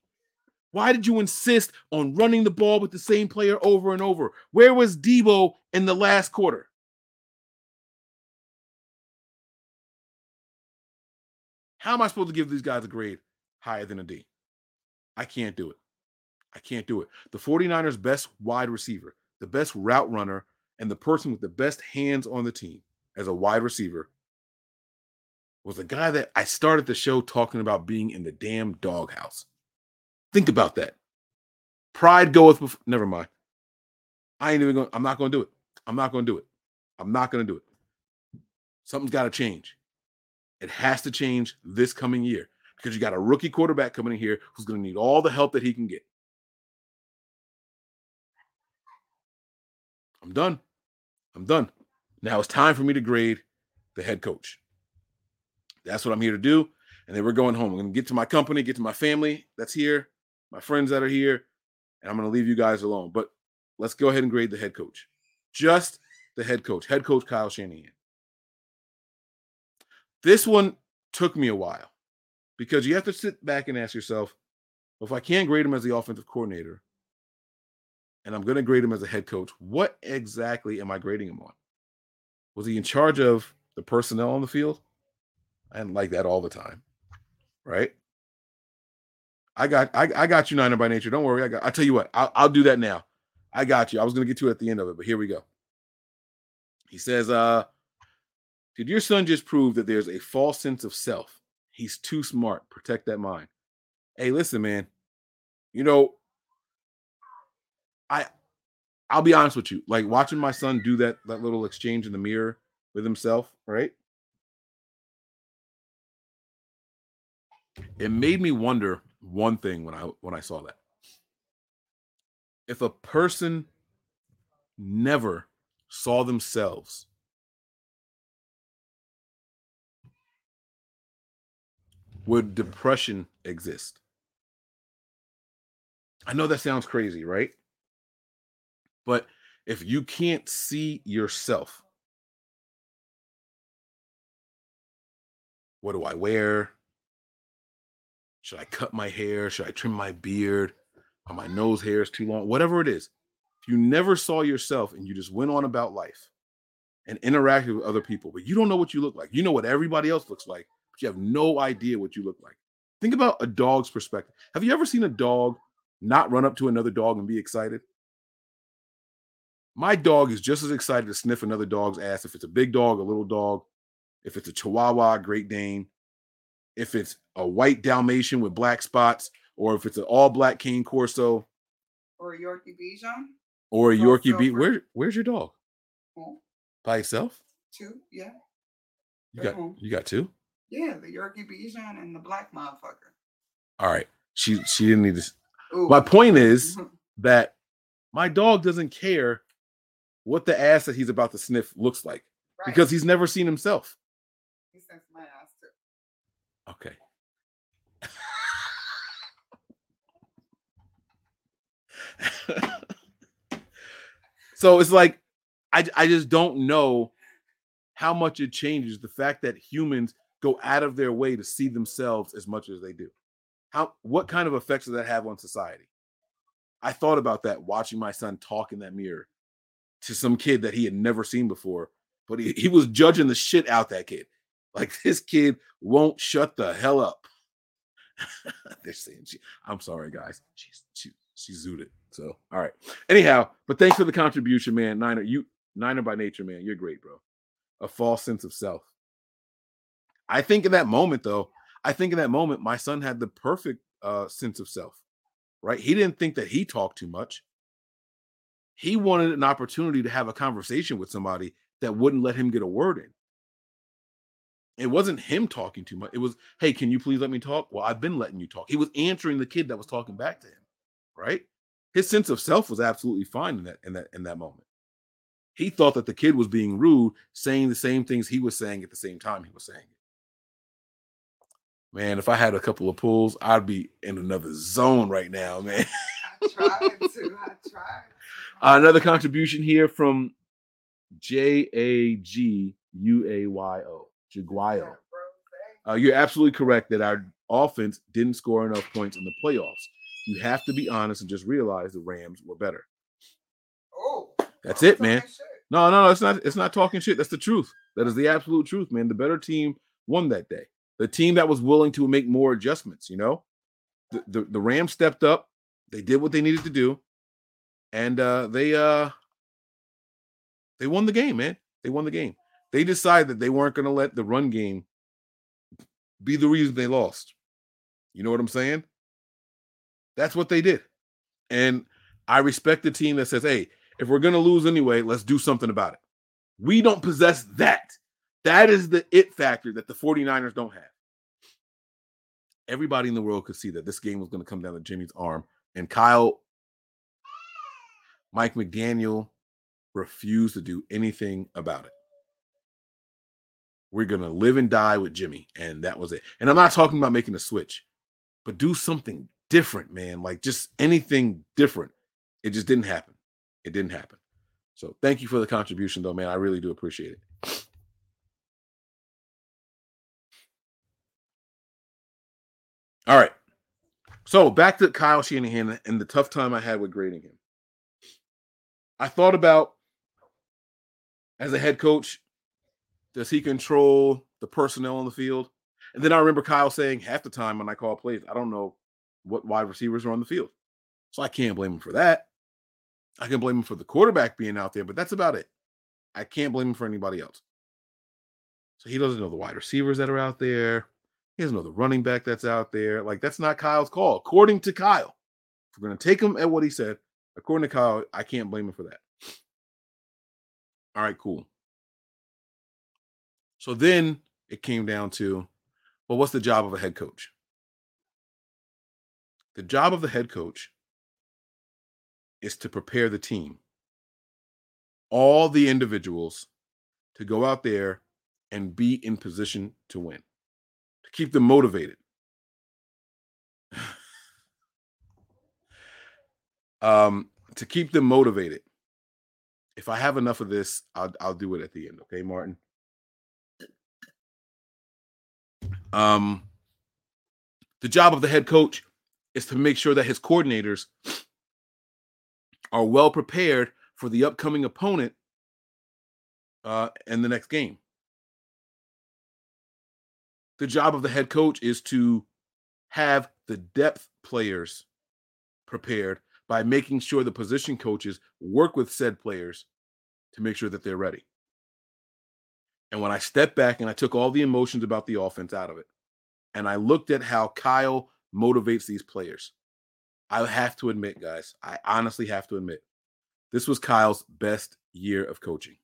Why did you insist on running the ball with the same player over and over? Where was Deebo in the last quarter? How am I supposed to give these guys a grade higher than a D? I can't do it. I can't do it. The 49ers' best wide receiver, the best route runner, and the person with the best hands on the team as a wide receiver was a guy that I started the show talking about being in the damn doghouse. Think about that. Pride goeth before. Never mind. I ain't even going. I'm not going to do it. I'm not going to do it. I'm not going to do it. Something's got to change. It has to change this coming year because you got a rookie quarterback coming in here who's going to need all the help that he can get. I'm done. I'm done. Now it's time for me to grade the head coach. That's what I'm here to do. And then we're going home. I'm going to get to my company, get to my family that's here, my friends that are here, and I'm going to leave you guys alone. But let's go ahead and grade the head coach. Just the head coach, head coach Kyle Shanahan. This one took me a while because you have to sit back and ask yourself if I can't grade him as the offensive coordinator and I'm going to grade him as a head coach, what exactly am I grading him on? Was he in charge of the personnel on the field? I didn't like that all the time, right? I got I, I got you, Niner by nature. Don't worry. I got. I tell you what. I'll, I'll do that now. I got you. I was going to get to it at the end of it, but here we go. He says, "Uh, did your son just prove that there's a false sense of self? He's too smart. Protect that mind." Hey, listen, man. You know, I I'll be honest with you. Like watching my son do that that little exchange in the mirror with himself, right? It made me wonder one thing when I when I saw that. If a person never saw themselves would depression exist? I know that sounds crazy, right? But if you can't see yourself, what do I wear? Should I cut my hair? Should I trim my beard? Are my nose hairs too long? Whatever it is. If you never saw yourself and you just went on about life and interacted with other people, but you don't know what you look like. You know what everybody else looks like, but you have no idea what you look like. Think about a dog's perspective. Have you ever seen a dog not run up to another dog and be excited? My dog is just as excited to sniff another dog's ass if it's a big dog, a little dog, if it's a Chihuahua, Great Dane, if it's a white Dalmatian with black spots, or if it's an all black Cane Corso, Or a Yorkie Bichon. or a Yorkie Beat. Where where's your dog? By itself? two, yeah. You got home. you got two? Yeah, the Yorkie Bichon and the black motherfucker. All right. She she didn't need to. Ooh. My point is that my dog doesn't care what the ass that he's about to sniff looks like Right. because he's never seen himself. he sends my ass too. Okay. so it's like I I just don't know how much it changes the fact that humans go out of their way to see themselves as much as they do. How what kind of effects does that have on society? I thought about that watching my son talk in that mirror to some kid that he had never seen before, but he, he was judging the shit out that kid. Like this kid won't shut the hell up. They're saying she, I'm sorry, guys. She's she she zooted. So all right. Anyhow, but thanks for the contribution, man. Niner, you Niner by nature, man. You're great, bro. A false sense of self. I think in that moment, though, I think in that moment, my son had the perfect uh sense of self. Right? He didn't think that he talked too much. He wanted an opportunity to have a conversation with somebody that wouldn't let him get a word in it wasn't him talking too much. It was, hey, can you please let me talk? Well, I've been letting you talk. He was answering the kid that was talking back to him, right? His sense of self was absolutely fine in that in that in that moment. He thought that the kid was being rude, saying the same things he was saying at the same time he was saying it. Man, if I had a couple of pulls, I'd be in another zone right now, man. I tried to. I tried. Uh, another contribution here from J A G U A Y O. Jaguayo. Uh, you're absolutely correct that our offense didn't score enough points in the playoffs. You have to be honest and just realize the Rams were better. Oh, That's it, man. No, no, no, it's not. It's not talking shit. That's the truth. That is the absolute truth, man. The better team won that day. The team that was willing to make more adjustments. You know, the the, the Rams stepped up. They did what they needed to do, and uh, they uh, they won the game, man. They won the game. They decided that they weren't going to let the run game be the reason they lost. You know what I'm saying? That's what they did, and I respect the team that says, "Hey, if we're going to lose anyway, let's do something about it." We don't possess that. That is the it factor that the 49ers don't have. Everybody in the world could see that this game was going to come down to Jimmy's arm. And Kyle, Mike McDaniel refused to do anything about it. We're going to live and die with Jimmy. And that was it. And I'm not talking about making a switch, but do something different, man. Like just anything different. It just didn't happen. It didn't happen. So thank you for the contribution, though, man. I really do appreciate it. All right. So back to Kyle Shanahan and the tough time I had with grading him. I thought about as a head coach, does he control the personnel on the field? And then I remember Kyle saying half the time when I call plays, I don't know what wide receivers are on the field. So I can't blame him for that. I can blame him for the quarterback being out there, but that's about it. I can't blame him for anybody else. So he doesn't know the wide receivers that are out there. He doesn't know the running back that's out there. Like that's not Kyle's call, according to Kyle. If we're going to take him at what he said, according to Kyle, I can't blame him for that. All right, cool. So then it came down to, well, what's the job of a head coach? The job of the head coach is to prepare the team, all the individuals to go out there and be in position to win, to keep them motivated. Um, to keep them motivated. If I have enough of this, I'll I'll do it at the end. Okay, Martin. Um, the job of the head coach is to make sure that his coordinators are well prepared for the upcoming opponent uh, the next game. The job of the head coach is to have the depth players prepared by making sure the position coaches work with said players to make sure that they're ready. And when I stepped back and I took all the emotions about the offense out of it, and I looked at how Kyle motivates these players, I have to admit, guys, I honestly have to admit, this was Kyle's best year of coaching.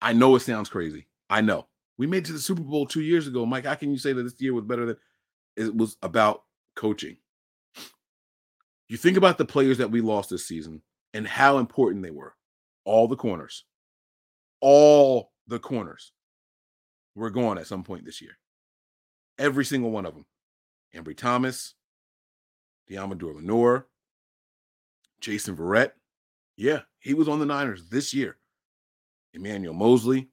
I know it sounds crazy. I know. We made it to the Super Bowl two years ago. Mike, how can you say that this year was better than it was about coaching? You think about the players that we lost this season and how important they were. All the corners, all the corners were gone at some point this year. Every single one of them. Ambry Thomas, Deommodore Lenoir, Jason Verrett. Yeah, he was on the Niners this year. Emmanuel Moseley,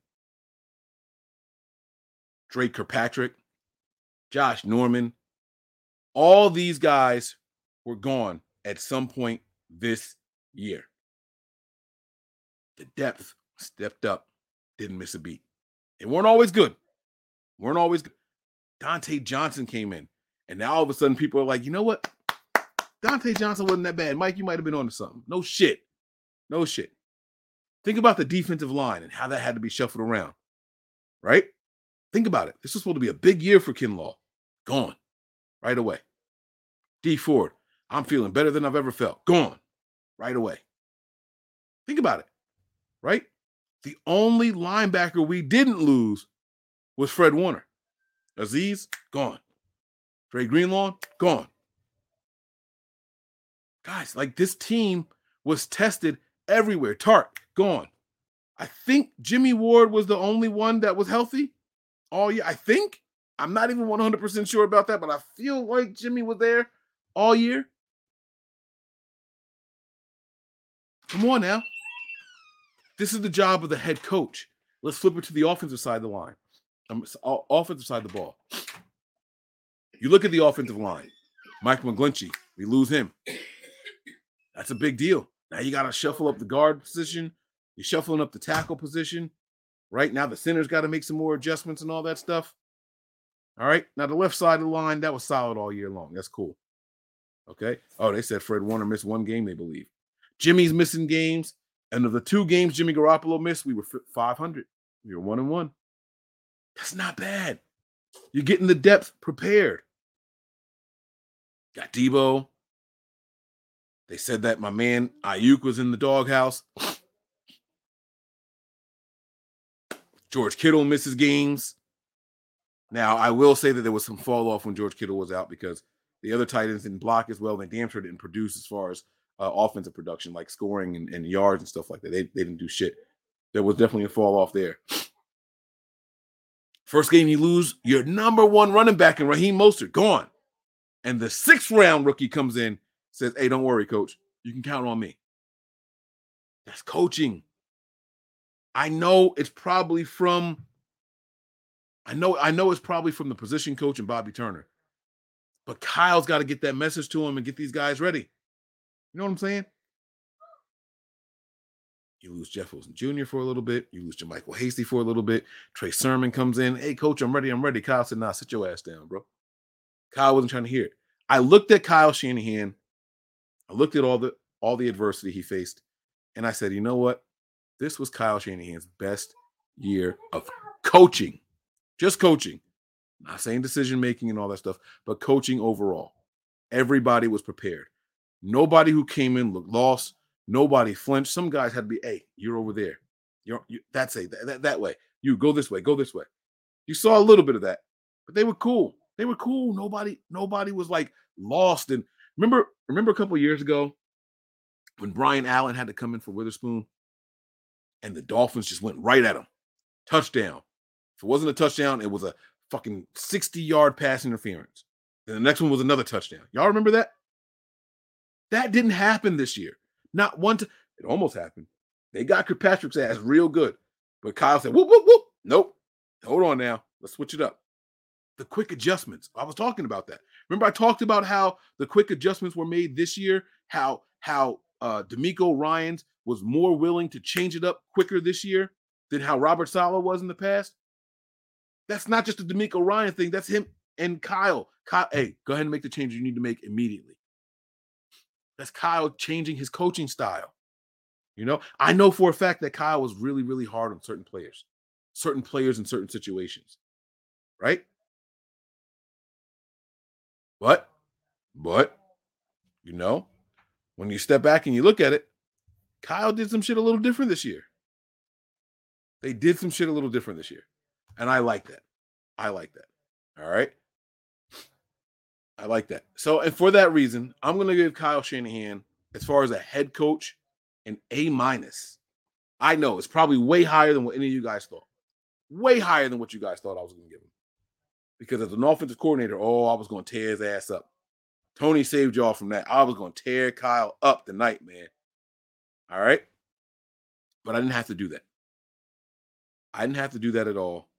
Dre Kirkpatrick, Josh Norman. All these guys were gone at some point this year. The depth stepped up, didn't miss a beat. They weren't always good. Weren't always good. Dontae Johnson came in, and now all of a sudden people are like, you know what? Dontae Johnson wasn't that bad. Mike, you might have been on to something. No shit. No shit. Think about the defensive line and how that had to be shuffled around, right? Think about it. This was supposed to be a big year for Kinlaw. Gone right away. Dee Ford, I'm feeling better than I've ever felt. Gone right away. Think about it, right? The only linebacker we didn't lose was Fred Warner. Azeez, gone. Dre Greenlaw, gone. Guys, like this team was tested everywhere. Tartt, gone. I think Jimmy Ward was the only one that was healthy all year. I think. I'm not even 100% sure about that, but I feel like Jimmy was there all year. Come on now. This is the job of the head coach. Let's flip it to the offensive side of the line. Um, offensive side of the ball. You look at the offensive line. Mike McGlinchey, we lose him. That's a big deal. Now you got to shuffle up the guard position. You're shuffling up the tackle position. Right now, the center's got to make some more adjustments and all that stuff. All right. Now the left side of the line that was solid all year long. That's cool. Okay. Oh, they said Fred Warner missed one game. They believe Jimmy's missing games, and of the two games Jimmy Garoppolo missed, we were 500. We were one and one. That's not bad. You're getting the depth prepared. Got Deebo. They said that my man Aiyuk was in the doghouse. George Kittle misses games. Now, I will say that there was some fall off when George Kittle was out because the other tight ends didn't block as well. They damn sure didn't produce as far as uh, offensive production, like scoring and, and yards and stuff like that. They, they didn't do shit. There was definitely a fall off there. First game you lose, your number one running back in Raheem Mostert gone. And the sixth round rookie comes in, says, Hey, don't worry, coach. You can count on me. That's coaching. I know it's probably from I know I know it's probably from the position coach and Bobby Turner. But Kyle's got to get that message to him and get these guys ready. You know what I'm saying? You lose Jeff Wilson Jr. for a little bit. You lose JaMycal Hasty for a little bit. Trey Sermon comes in. Hey, coach, I'm ready. I'm ready. Kyle said, nah, sit your ass down, bro. Kyle wasn't trying to hear it. I looked at Kyle Shanahan. I looked at all the all the adversity he faced, and I said, you know what? This was Kyle Shanahan's best year of coaching. Just coaching. Not saying decision making and all that stuff, but coaching overall. Everybody was prepared. Nobody who came in looked lost. Nobody flinched. Some guys had to be, hey, you're over there. You're you, that's a that, that, way. You go this way, go this way. You saw a little bit of that, but they were cool. They were cool. Nobody, nobody was like lost. And remember, remember a couple years ago when Brian Allen had to come in for Witherspoon, and the Dolphins just went right at him. Touchdown. If it wasn't a touchdown, it was a fucking 60 yard pass interference. And the next one was another touchdown. Y'all remember that? That didn't happen this year. Not one. T- it almost happened. They got Kirkpatrick's ass real good. But Kyle said, whoop, whoop, whoop. Nope. Hold on now. Let's switch it up. The quick adjustments. I was talking about that. Remember, I talked about how the quick adjustments were made this year, how how uh DeMeco Ryans was more willing to change it up quicker this year than how Robert Saleh was in the past. That's not just a DeMeco Ryan thing. That's him and Kyle. Kyle, hey, go ahead and make the change you need to make immediately. That's Kyle changing his coaching style. You know, I know for a fact that Kyle was really, really hard on certain players, certain players in certain situations, right? But, but, you know, when you step back and you look at it, Kyle did some shit a little different this year. They did some shit a little different this year. And I like that. I like that. All right. I like that. So, and for that reason, I'm going to give Kyle Shanahan, as far as a head coach, an A minus. I know it's probably way higher than what any of you guys thought. Way higher than what you guys thought I was going to give him. Because as an offensive coordinator, oh, I was going to tear his ass up. Tony saved y'all from that. I was going to tear Kyle up tonight, man. All right. But I didn't have to do that. I didn't have to do that at all.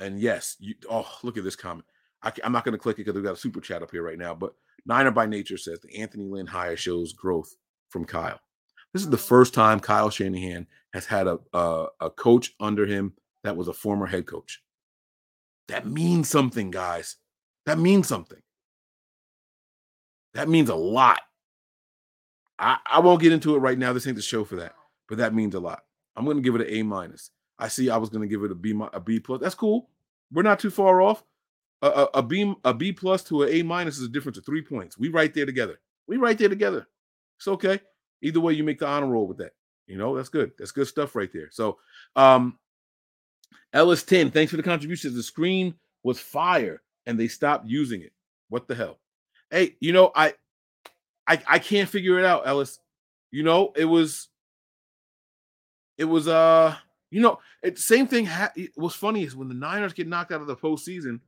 And yes, you oh, look at this comment. I, am not going to click it because we've got a super chat up here right now. But Niner by Nature says the Anthony Lynn hire shows growth from Kyle. This is the mm. first time Kyle Shanahan has had a, a, a coach under him that was a former head coach. That means something, guys. That means something. That means a lot. I, I won't get into it right now. This ain't the show for that, but that means a lot. I'm going to give it an A minus. I see. I was going to give it a B, a B plus. That's cool. We're not too far off. A, a, B, a B plus to an A minus is a difference of three points. We right there together. We right there together. It's okay. Either way, you make the honor roll with that. You know, that's good. That's good stuff right there. So, um, Ellis 10, thanks for the contributions. The screen was fire and they stopped using it. What the hell? Hey, you know, I I I can't figure it out, Ellis. You know, it was it was uh you know, it same thing ha- was funny is when the Niners get knocked out of the postseason,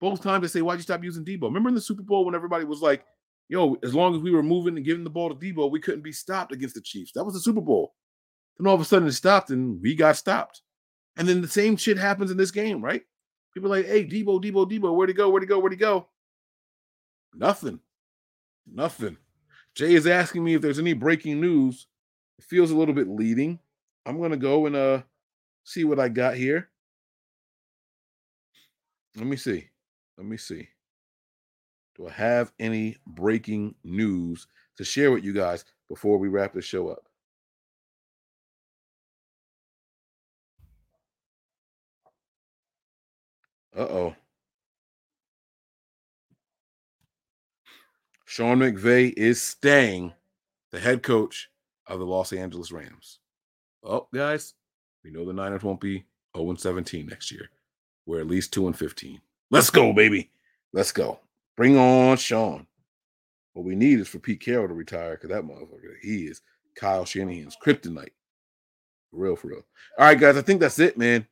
Both times they say, Why'd you stop using Deebo? Remember in the Super Bowl when everybody was like, Yo, as long as we were moving and giving the ball to Deebo, we couldn't be stopped against the Chiefs. That was the Super Bowl. Then all of a sudden it stopped and we got stopped. And then the same shit happens in this game, right? People like, hey, Deebo, Deebo, Deebo, where'd he go? Where'd he go? Where'd he go? Nothing. Nothing. Jay is asking me if there's any breaking news. It feels a little bit leading. I'm gonna go and uh see what I got here. Let me see. Let me see. Do I have any breaking news to share with you guys before we wrap the show up? Uh oh. Sean McVay is staying the head coach of the Los Angeles Rams. Oh, guys, we know the Niners won't be 0 17 next year. We're at least 2 and 15. Let's go, baby. Let's go. Bring on Sean. What we need is for Pete Carroll to retire because that motherfucker, he is Kyle Shanahan's kryptonite. For real, for real. All right, guys, I think that's it, man.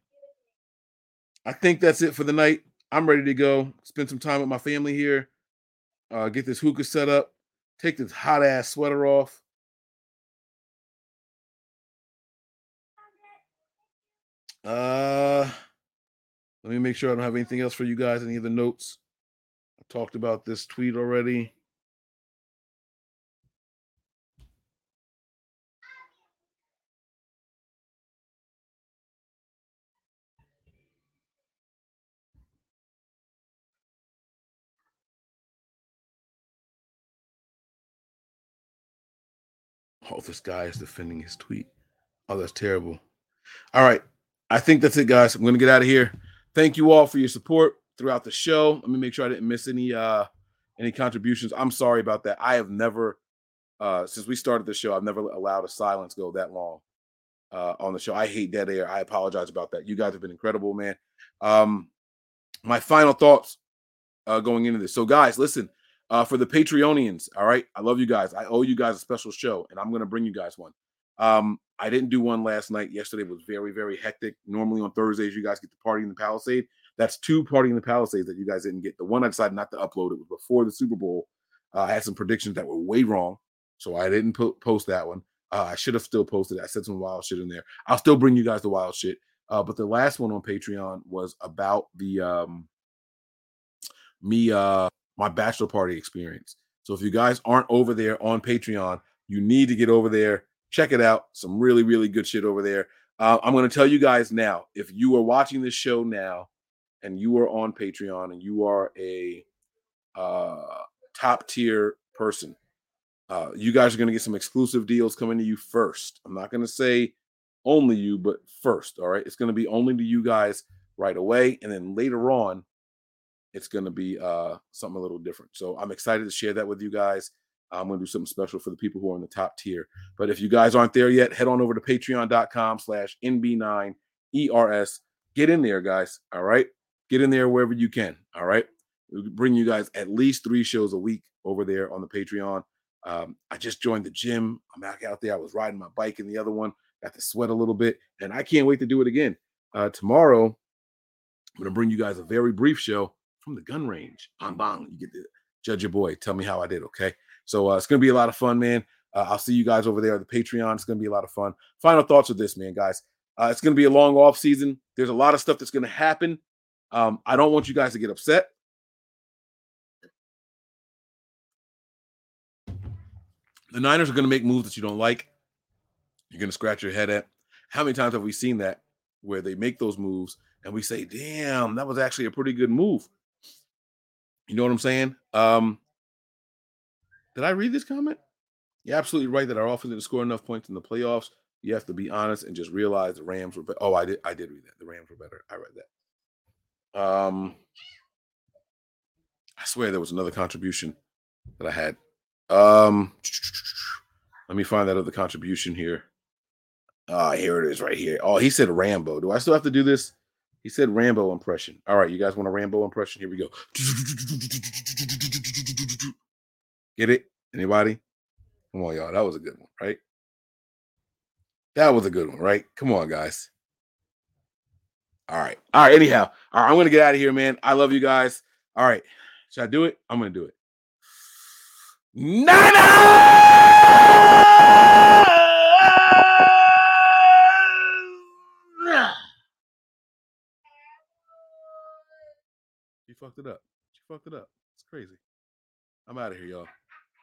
I think that's it for the night. I'm ready to go. Spend some time with my family here. Uh, get this hookah set up. Take this hot ass sweater off. Uh, let me make sure I don't have anything else for you guys. Any other notes? I talked about this tweet already. Oh, this guy is defending his tweet. Oh, that's terrible. All right. I think that's it, guys. I'm gonna get out of here. Thank you all for your support throughout the show. Let me make sure I didn't miss any uh any contributions. I'm sorry about that. I have never uh since we started the show, I've never allowed a silence go that long uh on the show. I hate dead air. I apologize about that. You guys have been incredible, man. Um my final thoughts uh going into this. So guys, listen, uh, for the Patreonians. All right. I love you guys. I owe you guys a special show, and I'm going to bring you guys one. Um, I didn't do one last night. Yesterday was very, very hectic. Normally on Thursdays, you guys get to party in the Palisade. That's two party in the Palisades that you guys didn't get. The one I decided not to upload it was before the Super Bowl. Uh, I had some predictions that were way wrong, so I didn't po- post that one. Uh, I should have still posted. It. I said some wild shit in there. I'll still bring you guys the wild shit. Uh, but the last one on Patreon was about the um, me uh my bachelor party experience. So if you guys aren't over there on Patreon, you need to get over there. Check it out. Some really, really good shit over there. Uh, I'm going to tell you guys now if you are watching this show now and you are on Patreon and you are a uh, top tier person, uh, you guys are going to get some exclusive deals coming to you first. I'm not going to say only you, but first. All right. It's going to be only to you guys right away. And then later on, it's going to be uh, something a little different. So I'm excited to share that with you guys. I'm going to do something special for the people who are in the top tier. But if you guys aren't there yet, head on over to patreon.com slash NB9ERS. Get in there, guys. All right. Get in there wherever you can. All right. We'll bring you guys at least three shows a week over there on the Patreon. Um, I just joined the gym. I'm back out there. I was riding my bike in the other one, got to sweat a little bit, and I can't wait to do it again. Uh, tomorrow, I'm going to bring you guys a very brief show from the gun range on bong. You get to judge your boy. Tell me how I did. Okay. So uh, it's going to be a lot of fun, man. Uh, I'll see you guys over there at the Patreon. It's going to be a lot of fun. Final thoughts with this, man, guys. Uh, it's going to be a long off season. There's a lot of stuff that's going to happen. Um, I don't want you guys to get upset. The Niners are going to make moves that you don't like. You're going to scratch your head at. How many times have we seen that where they make those moves and we say, damn, that was actually a pretty good move? You know what I'm saying? Um, did I read this comment? You're absolutely right that our offense didn't score enough points in the playoffs. You have to be honest and just realize the Rams were. Be- oh, I did. I did read that. The Rams were better. I read that. Um, I swear there was another contribution that I had. Um, let me find that other contribution here. Ah, here it is, right here. Oh, he said Rambo. Do I still have to do this? He said Rambo impression. All right, you guys want a Rambo impression? Here we go. Get it? Anybody? Come on, y'all. That was a good one, right? That was a good one, right? Come on, guys. All right. All right. Anyhow, all right, I'm gonna get out of here, man. I love you guys. All right. Should I do it? I'm gonna do it. Niners! She fucked it up. She fucked it up. It's crazy. I'm out of here, y'all.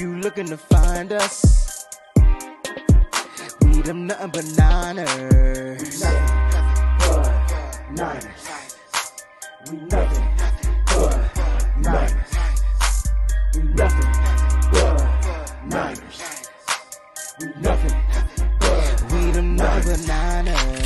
You looking to find us we them nothing but niners. Niners. We nothing but niners. We nothing but niners. We nothing but we them nothing but niners.